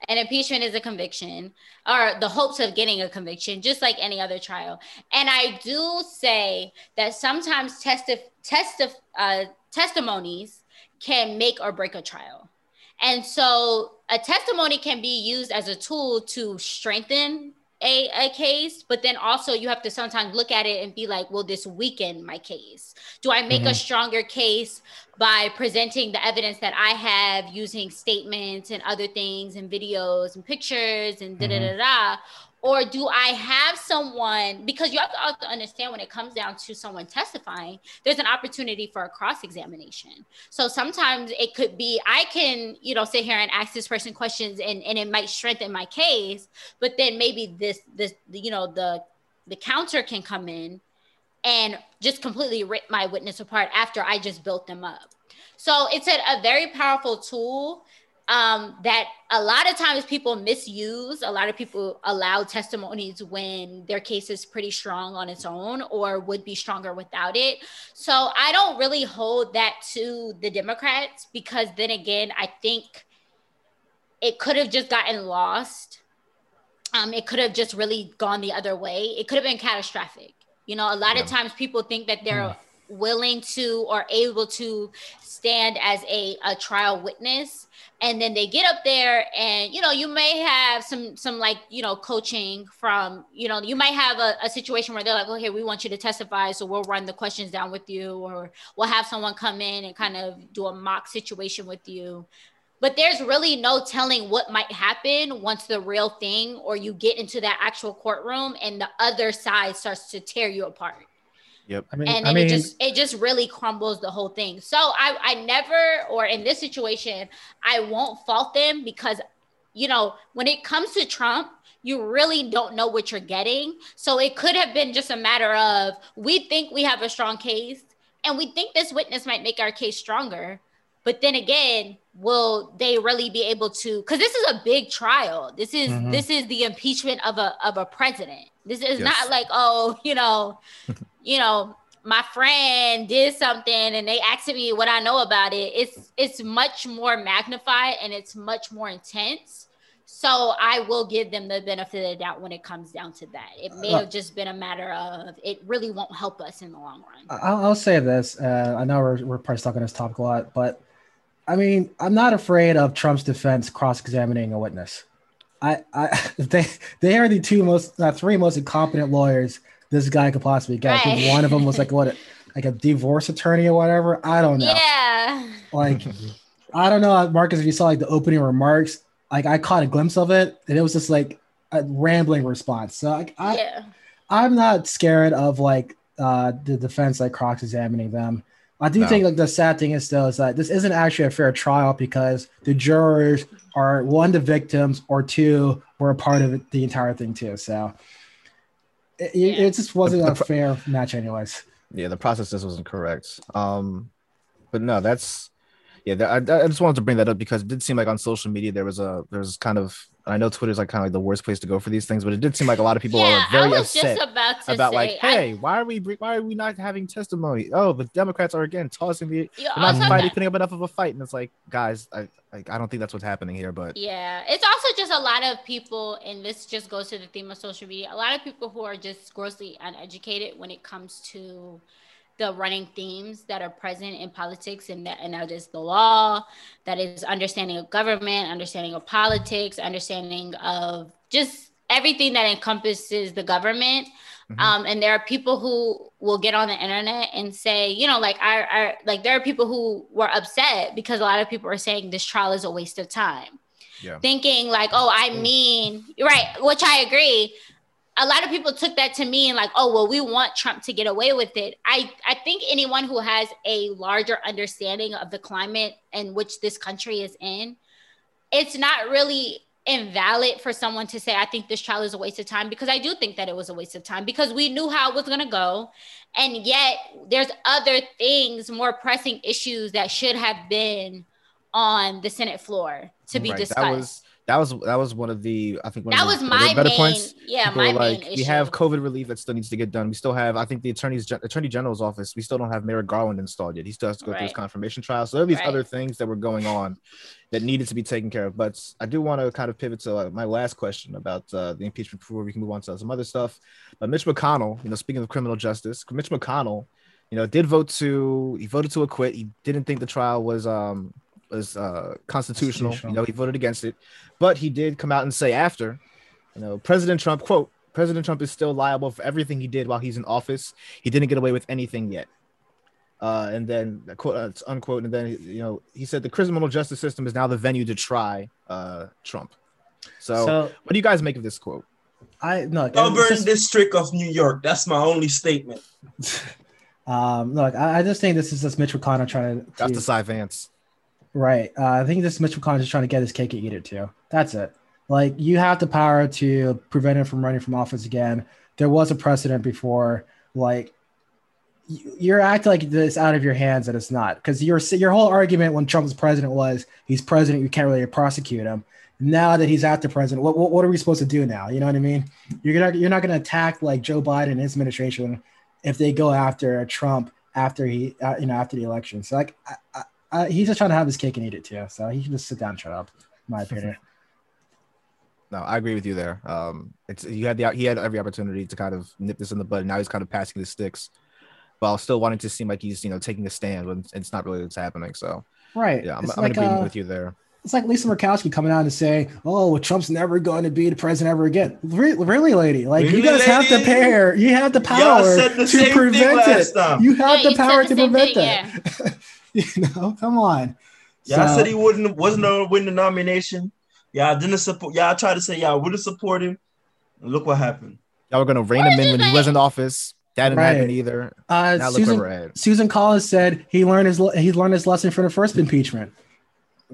And impeachment is a conviction or the hopes of getting a conviction, just like any other trial. And I do say that sometimes testif- testif- uh, testimonies can make or break a trial. And so a testimony can be used as a tool to strengthen a, a case, but then also you have to sometimes look at it and be like, will this weaken my case? Do I make mm-hmm. a stronger case by presenting the evidence that I have using statements and other things and videos and pictures and da da mm-hmm. da da? or do I have someone because you have to also understand when it comes down to someone testifying, there's an opportunity for a cross examination. So sometimes it could be I can, you know, sit here and ask this person questions and, and it might strengthen my case, but then maybe this this you know the the counter can come in and just completely rip my witness apart after I just built them up. So it's a, a very powerful tool um, that a lot of times people misuse. A lot of people allow testimonies when their case is pretty strong on its own or would be stronger without it. So I don't really hold that to the Democrats because then again, I think it could have just gotten lost. Um, it could have just really gone the other way. It could have been catastrophic. You know, a lot yeah. of times people think that they're mm. willing to or able to stand as a, a trial witness and then they get up there and you know you may have some some like you know coaching from you know you might have a, a, situation where they're like okay we want you to testify so we'll run the questions down with you or we'll have someone come in and kind of do a mock situation with you but there's really no telling what might happen once the real thing or you get into that actual courtroom and the other side starts to tear you apart Yep. I mean, and then I mean, it just it just really crumbles the whole thing. So I I never or in this situation I won't fault them because you know when it comes to Trump you really don't know what you're getting. So it could have been just a matter of we think we have a strong case and we think this witness might make our case stronger. But then again, will they really be able to because this is a big trial. This is mm-hmm. this is the impeachment of a of a president. This is yes. not like, oh, you know, you know, my friend did something and they asked me what I know about it. It's it's much more magnified and it's much more intense. So I will give them the benefit of the doubt when it comes down to that. It may have just been a matter of it really won't help us in the long run. I'll, I'll say this. Uh, I know we're, we're probably talking this topic a lot, but I mean, I'm not afraid of Trump's defense cross-examining a witness. I, I they they are the two most, uh, three most incompetent lawyers this guy could possibly get. Right. I think one of them was like what, like a divorce attorney or whatever. I don't know. Yeah. Like, I don't know, Marcus. If you saw like the opening remarks, like I caught a glimpse of it, and it was just like a rambling response. So like, I, yeah. I'm not scared of like uh the defense like cross-examining them. I do no. think like the sad thing is still is that this isn't actually a fair trial because the jurors are one the victims or two were a part of the entire thing too. So it, yeah. it just wasn't a fair match, anyways. Yeah, the process just wasn't correct. Um, but no, that's yeah. I, I just wanted to bring that up because it did seem like on social media there was a there's kind of I know Twitter's like kind of like the worst place to go for these things, but it did seem like a lot of people yeah, are very upset about, about say, like, hey, I, why are we why are we not having testimony? Oh, the Democrats are again tossing the not fighting, putting up enough of a fight, and it's like, guys, I like I don't think that's what's happening here. But yeah, it's also just a lot of people, and this just goes to the theme of social media. A lot of people who are just grossly uneducated when it comes to the running themes that are present in politics and that and that is the law that is understanding of government understanding of politics understanding of just everything that encompasses the government mm-hmm. um, and there are people who will get on the internet and say you know like I, I like there are people who were upset because a lot of people are saying this trial is a waste of time yeah. thinking like oh i mean right which i agree a lot of people took that to mean like, oh, well, we want Trump to get away with it. I, I think anyone who has a larger understanding of the climate in which this country is in, it's not really invalid for someone to say, I think this trial is a waste of time, because I do think that it was a waste of time because we knew how it was going to go. And yet there's other things, more pressing issues that should have been on the Senate floor to be right. discussed. That was that was one of the I think one that of the was my better main, points. Yeah, People my like main we have COVID relief that still needs to get done. We still have I think the attorney's attorney general's office. We still don't have Merrick Garland installed yet. He still has to go right. through his confirmation trial. So there are these right. other things that were going on that needed to be taken care of. But I do want to kind of pivot to uh, my last question about uh, the impeachment before we can move on to some other stuff. But Mitch McConnell, you know, speaking of criminal justice, Mitch McConnell, you know, did vote to he voted to acquit. He didn't think the trial was um was uh, constitutional. Constitutional. You know, he voted against it, but he did come out and say after, you know, President Trump quote. President Trump is still liable for everything he did while he's in office. He didn't get away with anything yet. Uh, and then quote uh, it's unquote, and then you know he said the criminal justice system is now the venue to try uh, Trump. So, So what do you guys make of this quote? I no. it's Governed just- District of New York. That's my only statement. Um, look, I, I just think this is just Mitch McConnell trying to, That's the Cy Vance. Right. Uh, I think this is Mitch McConnell is trying to get his cake and eat it too. That's it. Like you have the power to prevent him from running from office again. There was a precedent before. Like you- you're acting like this out of your hands, and it's not because your your whole argument when Trump was president was he's president, you can't really prosecute him. Now that he's after president, what, what, what are we supposed to do now? You know what I mean? You're not you're not to attack like Joe Biden and his administration if they go after Trump after he uh, you know after the election. So like I, I, I, he's just trying to have his cake and eat it too. So he can just sit down and shut up. In my opinion. No, I agree with you there. Um, it's you had the he had every opportunity to kind of nip this in the bud. Now he's kind of passing the sticks, while still wanting to seem like he's you know taking a stand when it's not really what's happening. So Right. yeah, I'm, it's I'm like in agreement uh, with you there. it's like Lisa Murkowski coming out and saying, "Oh, well, Trump's never going to be the president ever again." Re- really, lady? Like you Really, guys have the lady? pair. You have the power the to prevent it. time. You have Yeah, the you power the to prevent thing, that. you know, come on. Y'all So- said he wouldn't wasn't gonna win the nomination. Y'all didn't support. Y'all tried to say y'all would have supported him. And look what happened. Y'all were gonna rein him in when he was in office. That didn't Right. happen either. Uh, Now look Susan, where we're at. Susan Collins said he learned his he learned his lesson from the first impeachment.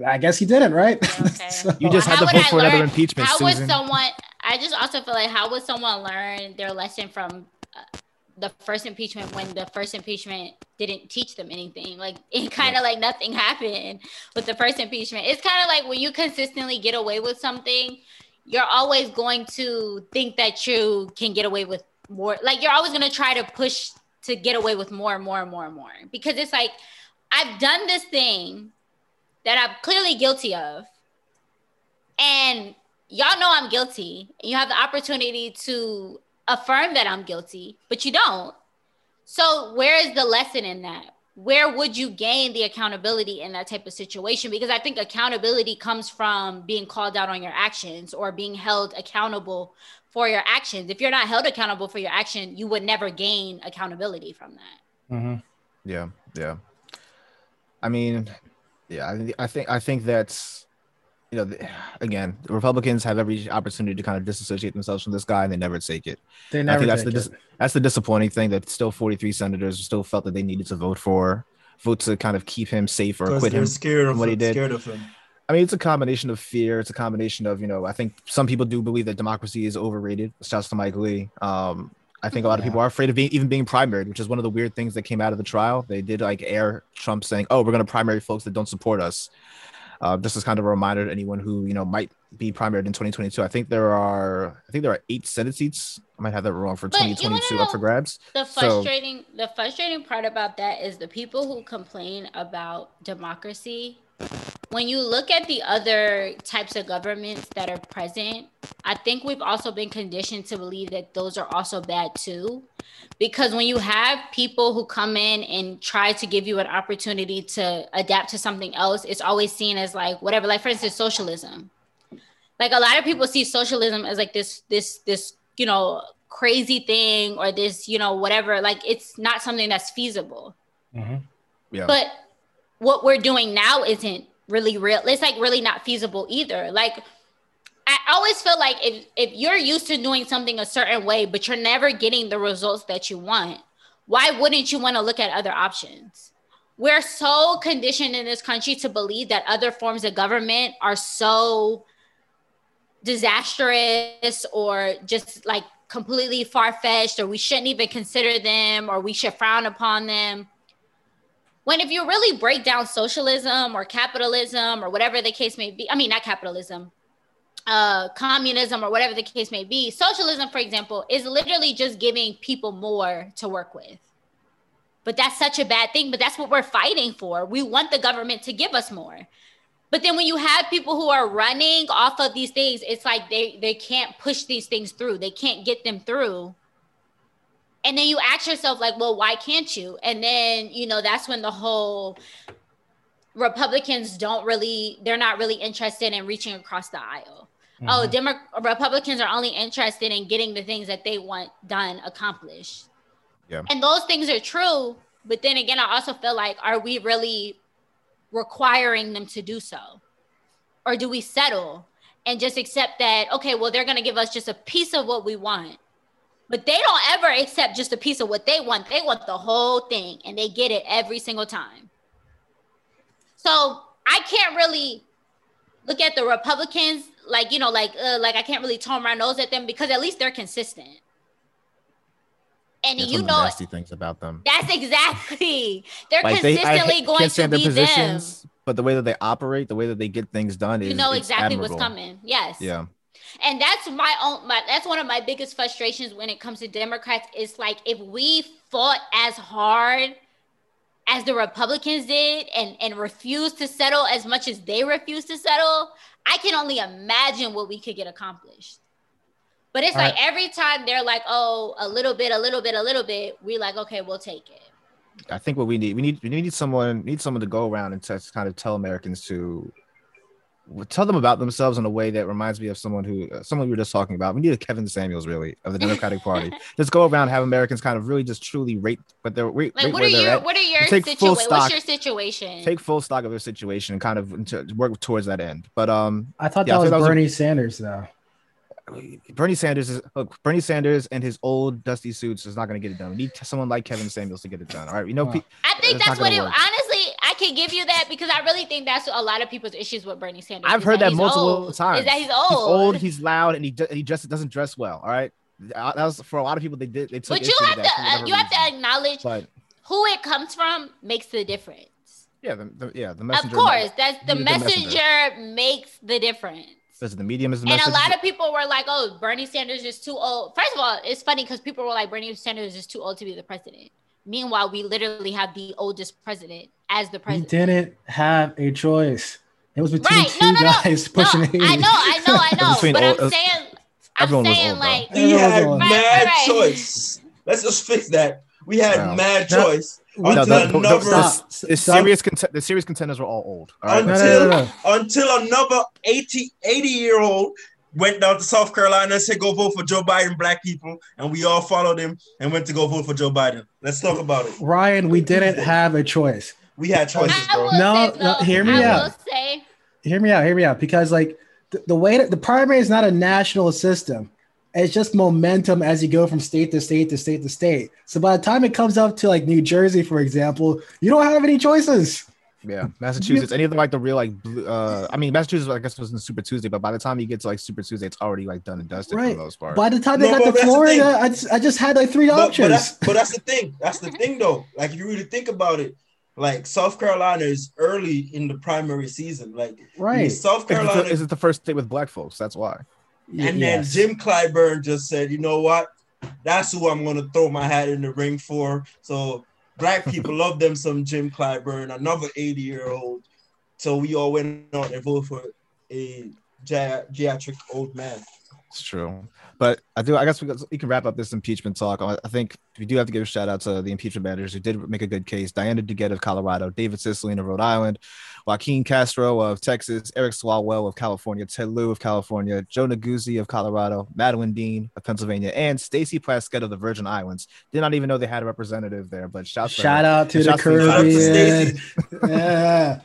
I guess he didn't, right? Okay. So- You just How had to would vote I for another impeachment, How Susan. would someone? I just also feel like how would someone learn their lesson from uh, the first impeachment when the first impeachment didn't teach them anything? Like it kind of like nothing happened with the first impeachment. It's kind of like when you consistently get away with something, you're always going to think that you can get away with more. Like you're always going to try to push to get away with more and more and more and more because it's like I've done this thing that I'm clearly guilty of and y'all know I'm guilty. You have the opportunity to affirm that I'm guilty, but you don't. So, where is the lesson in that? Where would you gain the accountability in that type of situation? Because I think accountability comes from being called out on your actions or being held accountable for your actions. If you're not held accountable for your action, you would never gain accountability from that. Mm-hmm. Yeah, yeah. I mean, yeah, I, I think I think that's you know, the, again, the Republicans have every opportunity to kind of disassociate themselves from this guy, and they never take it. They never. I think that's take the it. dis- that's the disappointing thing that still 43 senators still felt that they needed to vote for, vote to kind of keep him safe or acquit him. scared of what he did. Scared of him. I mean, it's a combination of fear. It's a combination of, you know, I think some people do believe that democracy is overrated. Shouts to Mike Lee. Um, I think a lot of people are afraid of being, even being primaried, which is one of the weird things that came out of the trial. They did like air Trump saying, "Oh, we're going to primary folks that don't support us." Uh, just as kind of a reminder to anyone who you know might be primaried in 2022. I think there are, I think there are eight Senate seats. I might have that wrong for But 2022 up for grabs. The So- frustrating the frustrating part about that is the people who complain about democracy. When you look at the other types of governments that are present, I think we've also been conditioned to believe that those are also bad too. Because when you have people who come in and try to give you an opportunity to adapt to something else, it's always seen as like whatever. Like for instance, socialism. Like a lot of people see socialism as like this this this you know crazy thing or this you know whatever. Like it's not something that's feasible. Mhm. Yeah. But what we're doing now isn't really real. It's like really not feasible either. Like I always feel like if if you're used to doing something a certain way, but you're never getting the results that you want, why wouldn't you want to look at other options? We're so conditioned in this country to believe that other forms of government are so disastrous or just like completely far-fetched or we shouldn't even consider them or we should frown upon them when if you really break down socialism or capitalism or whatever the case may be i mean not capitalism uh communism or whatever the case may be socialism for example is literally just giving people more to work with. But that's such a bad thing but that's what we're fighting for. We want the government to give us more. But then when you have people who are running off of these things it's like they they can't push these things through. They can't get them through and then you ask yourself like well why can't you and then you know that's when the whole Republicans don't really, they're not really interested in reaching across the aisle. Oh, Mhm. Demo- Republicans are only interested in getting the things that they want done accomplished. Yeah. And those things are true. But then again, I also feel like, are we really requiring them to do so? Or do we settle and just accept that, okay, well, they're going to give us just a piece of what we want? But they don't ever accept just a piece of what they want. They want the whole thing and they get it every single time. So I can't really look at the Republicans like, you know, like, uh, like I can't really turn my nose at them because at least they're consistent. And That's you one of the know, nasty things about them. that's exactly. They're Like consistently hate- going to stand their be positions, but the way that they operate, the way that they get things done, them. is You know exactly what's coming. Yes. Yeah, And that's my own my that's one of my biggest frustrations when it comes to Democrats It's like if we fought as hard as the Republicans did and and refused to settle as much as they refused to settle, I can only imagine what we could get accomplished. But it's All like every time they're like, "Oh, a little bit, a little bit, a little bit," we like, "Okay, we'll take it." I think what we need, we need, we need someone, need someone to go around and to kind of tell Americans to tell them about themselves in a way that reminds me of someone who, uh, someone we were just talking about. We need a Kevin Samuels, really, of the Democratic Party. Just go around, have Americans kind of really just truly rate, but they're rate, Like, rate what where are they're your at. what are your take full situation? stock- What's your situation? Take full stock of their situation and kind of to work towards that end. But um, I thought Yeah, I that was that was a- Bernie Sanders though. Bernie Sanders is look, Bernie Sanders and his old dusty suits is not going to get it done. We need someone like Kevin Samuels to get it done. All right, we know. Wow. pe- I think It's that's what it. work. Honestly, I can give you that because I really think that's a lot of people's issues with Bernie Sanders. I've heard that he's multiple old. times. Is that he's old? He's old. He's loud, and he d- he just doesn't dress well. All right, Uh, that was for a lot of people. They did. They took but you with have that to uh, you have to acknowledge But who it comes from makes the difference. yeah, the, the, yeah, the Of course, that's the messenger, messenger. makes the difference. Listen, the medium is the And a lot of people were like, "Oh, Bernie Sanders is too old." First of all, it's funny because people were like, "Bernie Sanders is too old to be the president." Meanwhile, we literally have the oldest president as the He president. didn't have a choice. It was between Right? two No, no, no. guys No, pushing I know, I know, I know. But old- I'm uh, saying, I'm saying old, like, We Right, had right, mad right. choice. Let's just fix that. We had No. mad No. choice No, until the- the- another Stop. the serious cont- the serious contenders were all old. All right, No, Until- no, no, no. until another 80, 80 year old went down to South Carolina and said, go vote for Joe Biden, black people. And we all followed him and went to go vote for Joe Biden. Let's talk about it. Ryan, we didn't have a choice. We had choices, bro. No, no, hear me I out. will say, Hear me out. Hear me out. Because like the, the way that the primary is not a national system. It's just momentum as you go from state to state to state to state. So by the time it comes up to like New Jersey, for example, you don't have any choices. Yeah, Massachusetts. Any of the like the real like blue, uh I mean Massachusetts I guess was in Super Tuesday, but by the time you get to like Super Tuesday, it's already like done and dusted for the most part. By the time they No, got to Florida. I just, I just had like three But, but, options. that's, but that's the thing. That's the thing, though. Like, if you really think about it, like South Carolina is early in the primary season. Like, right. South Is it, the, Carolina is it the first state with black folks? That's why. And then Jim Clyburn just said, you know what? That's who I'm gonna throw my hat in the ring for. So black people love them some Jim Clyburn, another 80 year old. So we all went out and voted for a ge- geriatric old man. It's true. But I do. I guess we, we can wrap up this impeachment talk. I I think we do have to give a shout out to the impeachment managers who did make a good case. Diana DeGette of Colorado, David Cicilline of Rhode Island, Joaquin Castro of Texas, Eric Swalwell of California, Ted Lieu of California, Joe Neguse of Colorado, Madeleine Dean of Pennsylvania, and Stacey Plaskett of the Virgin Islands. Did not even know they had a representative there, but shout Shout out to the Shouts the- Shout to Caribbean. Stacey. yeah.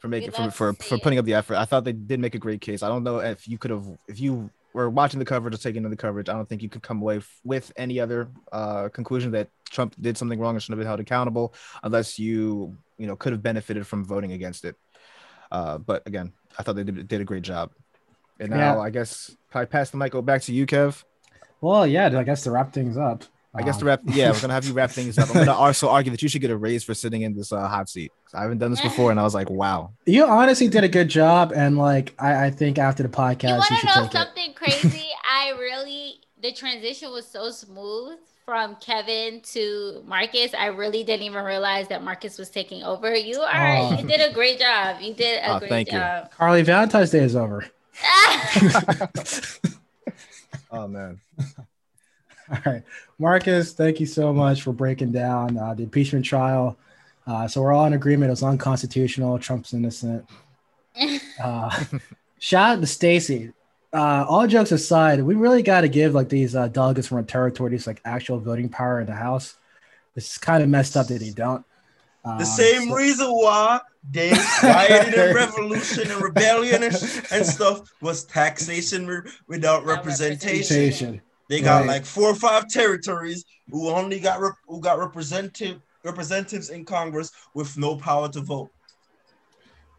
for making for for, for putting up the effort. I thought they did make a great case. I don't know if you could have if you were watching the coverage or taking in the coverage. I don't think you could come away f- with any other uh, conclusion that Trump did something wrong and should have been held accountable, unless you you know could have benefited from voting against it. Uh, but again, I thought they did, did a great job. And now Yeah. I guess can I pass the mic over back to you, Kev? Well, yeah, I guess to wrap things up. I guess um, to wrap, yeah, we're gonna have you wrap things up. I'm gonna also argue that you should get a raise for sitting in this uh, hot seat. I haven't done this before, and I was like, wow. You honestly did a good job, and like I, I think after the podcast, you you, should know take it. Something crazy? I really the transition was so smooth from Kevin to Marcus. I really didn't even realize that Marcus was taking over. You are Oh. you did a great job. You did a Oh, great thank you. job. Carly, Valentine's Day is over. Oh man. All right, Marcus, thank you so much for breaking down uh, the impeachment trial. Uh, so we're all in agreement. It was unconstitutional. Trump's innocent. Uh, shout out to Stacey. Uh, all jokes aside, we really got to give like these uh, delegates from our territories like actual voting power in the House. It's kind of messed up that they don't. Uh, The same so- reason why they rioted in revolution and rebellion and, and stuff was taxation re- without Without representation. representation. They got Right. like four or five territories who only got rep- who got representative representatives in Congress with no power to vote.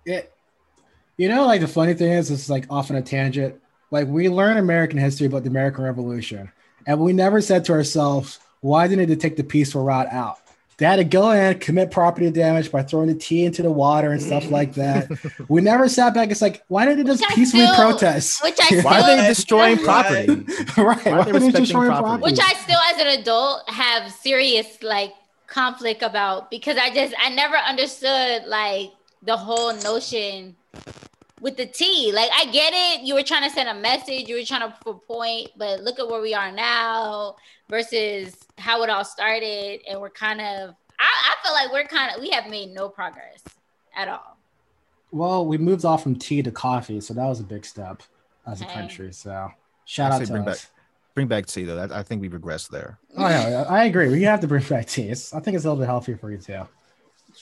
It, you know, like the funny thing is, it's like off on a tangent. Like we learn American history about the American Revolution, and we never said to ourselves, why didn't they take the peaceful route out? They had to go in, commit property damage by throwing the tea into the water and stuff like that. we never sat back. It's like, why didn't they just Which peacefully still- protest? which I Why are they destroying property? right? Why Why are they are they respecting destroying property? property? which I still as an adult have serious like conflict about because I just I never understood like the whole notion with the T. Like I get it, you were trying to send a message, you were trying to prove a point, but look at where we are now versus how it all started, and we're kind of I, I feel like we're kind of we have made no progress at all. Well, we moved off from tea to coffee, so that was a big step as a Okay. country. So shout out to bring us. Bring back tea though. That, I think we regressed there. Oh yeah, I agree. We have to bring back tea. It's, I think it's a little bit healthier for you too,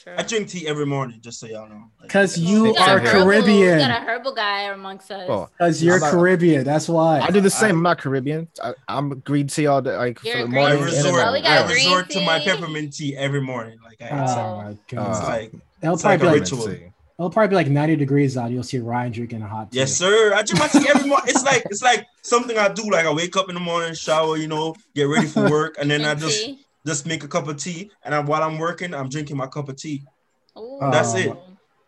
True. I drink tea every morning, just so y'all know. Because it's- you are a herbal- We Caribbean. got a herbal guy amongst us. Oh, Because you're I'm not- Caribbean. That's why. I do the same. I'm not Caribbean. I, I'm green tea all day, like You're for the green I morning. resort, at Oh, we got I green resort to my peppermint tea every morning. Like I, it's, Oh like, my it's. Uh, like it'll it's probably like be a ritual. Tea. it'll probably be like 90 degrees out. You'll see Ryan drinking a hot tea. Yes, sir. I drink my tea every morning. It's like it's like something I do. Like I wake up in the morning, shower, you know, get ready for work, and then I just tea. Just make a cup of tea. And I, while I'm working, I'm drinking my cup of tea. Ooh. That's it.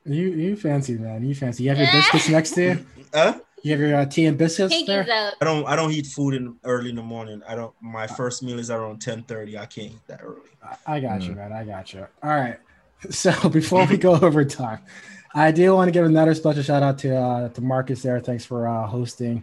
You you fancy man. You fancy. You have your biscuits next to you. Huh? You have your uh, tea and biscuits Pinkies there. up. I don't I don't eat food in early in the morning. I don't. My first meal is around ten thirty. I can't eat that early. I- I got you, Mm. man. I got you. All right. So before we go over time, I do want to give another special shout out to uh, to Marcus there. Thanks for uh, hosting.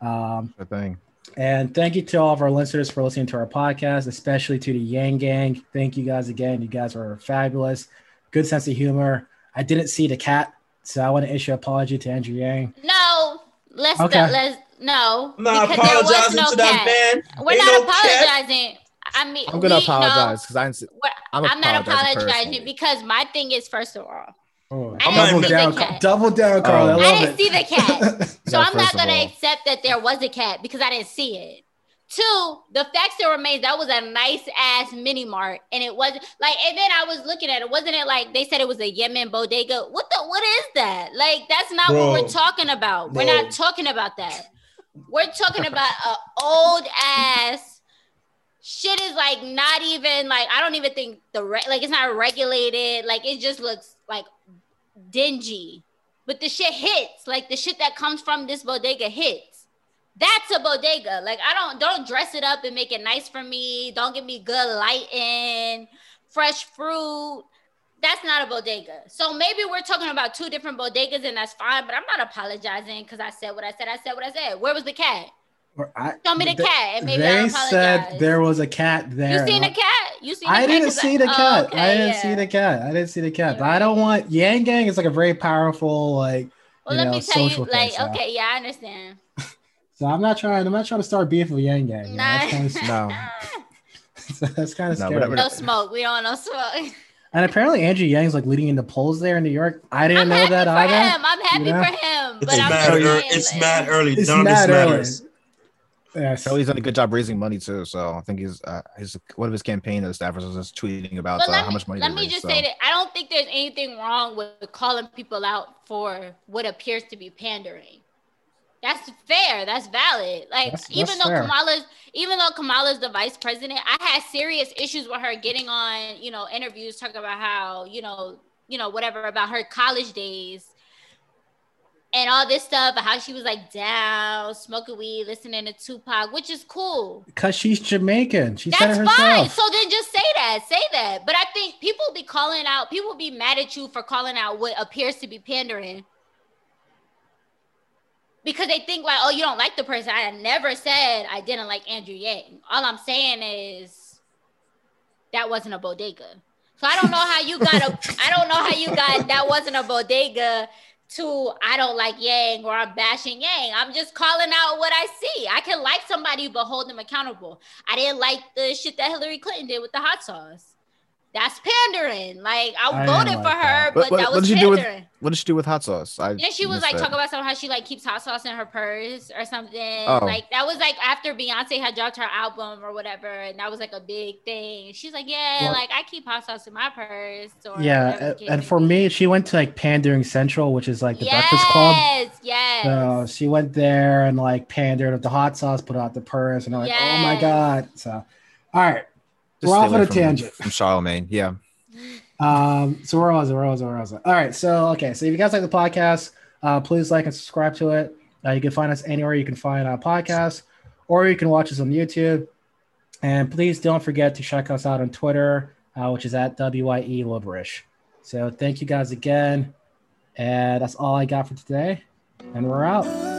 Um, The thing. And thank you to all of our listeners for listening to our podcast, especially to the Yang Gang. Thank you guys again. You guys are fabulous. Good sense of humor. I didn't see the cat, so I want to issue an apology to Andrew Yang. No, let's Okay. let's no. I'm not because there was apologizing no to that cat. man. We're Ain't not no cat. apologizing. I mean, I'm gonna we- apologize because I didn't. see- No, we're- I'm, I'm not apologizing apologizing personally. because my thing is first of all, Oh, I double didn't see down, the cat. double down, Carl. I Oh. love I didn't it. see the cat. So Yeah, I'm not gonna all. accept that there was a cat because I didn't see it. Two, the fact still remains that was a nice ass mini mart, and it wasn't like. And then I was looking at it. Wasn't it like they said it was a Yemen bodega? What the? What is that? Like that's not Bro. what we're talking about. We're not talking about that. We're talking about a old ass. Shit is like not even like I don't even think the re- like it's not regulated. Like it just looks like dingy. But the shit hits. Like the shit that comes from this bodega hits. That's a bodega. Like I don't don't dress it up and make it nice for me. Don't give me good lighting, fresh fruit. That's not a bodega. So maybe we're talking about two different bodegas and that's fine, but I'm not apologizing because I said what I said. I said what I said. Where was the cat? I, Show me the they- cat and maybe they I'll said there was a cat there. You seen and the cat? You seen I didn't see the oh, cat. okay, I didn't yeah. see the cat. I didn't see the cat. But I don't want Yang Gang is like a very powerful like. Well, you let know, me tell you, social like, thing, so. okay, yeah, I understand. So I'm not trying. I'm not trying to start beef with Yang Gang. you know, That's kind No. of that's kind of No, scary. whatever. no smoke. We don't want no smoke. And apparently Andrew Yang's like leading in the polls there in New York. I didn't I'm know happy that for either. him. I'm happy You know? for him. It's But I'm mad. early. saying, It's like- mad early. It's None of this mad early. matters. Yes. he's done a good job raising money too. So I think he's uh, his one of his campaign staffers was just tweeting about uh, let how much money. let me raised, just so. say that I don't think there's anything wrong with calling people out for what appears to be pandering. That's fair. That's valid. Like That's- even that's though fair. Kamala's even though Kamala's the vice president, I had serious issues with her getting on, you know, interviews talking about how, you know, you know, whatever about her college days and all this stuff, how she was like down, smoking weed, listening to Tupac, which is cool. Because she's Jamaican. She said That's fine. herself. So then just say that. Say that. But I think people be calling out, people be mad at you for calling out what appears to be pandering. Because they think like, oh, you don't like the person. I never said I didn't like Andrew Yang. All I'm saying is that wasn't a bodega. So I don't know how you got a. I don't know how you got that wasn't a bodega. To I don't like Yang or I'm bashing Yang. I'm just calling out what I see. I can like somebody but hold them accountable. I didn't like the shit that Hillary Clinton did with the hot sauce that's pandering. Like I, I voted for like her, that. but what, that was what did pandering. do with what did she do with hot sauce? I yeah, she was like talking about how she like keeps hot sauce in her purse or something. Oh. Like that was like after Beyonce had dropped her album or whatever, and that was like a big thing. She's like, yeah, well, like I keep hot sauce in my purse. yeah, and for me, she went to like Pandering Central, which is like the yes, Breakfast Club. Yes, yes. So she went there and like pandered with the hot sauce, put out the purse, and I'm like, yes. oh my god. So, all right. Just we're off on a from, tangent from Charlemagne. Yeah. Um. So where was it? Where was it? Where was it? All right. So okay. So if you guys like the podcast, uh, please like and subscribe to it. Uh, you can find us anywhere you can find our podcast, or you can watch us on YouTube. And please don't forget to check us out on Twitter, uh, which is at WYE Liberish. So thank you guys again. And that's all I got for today. And we're out.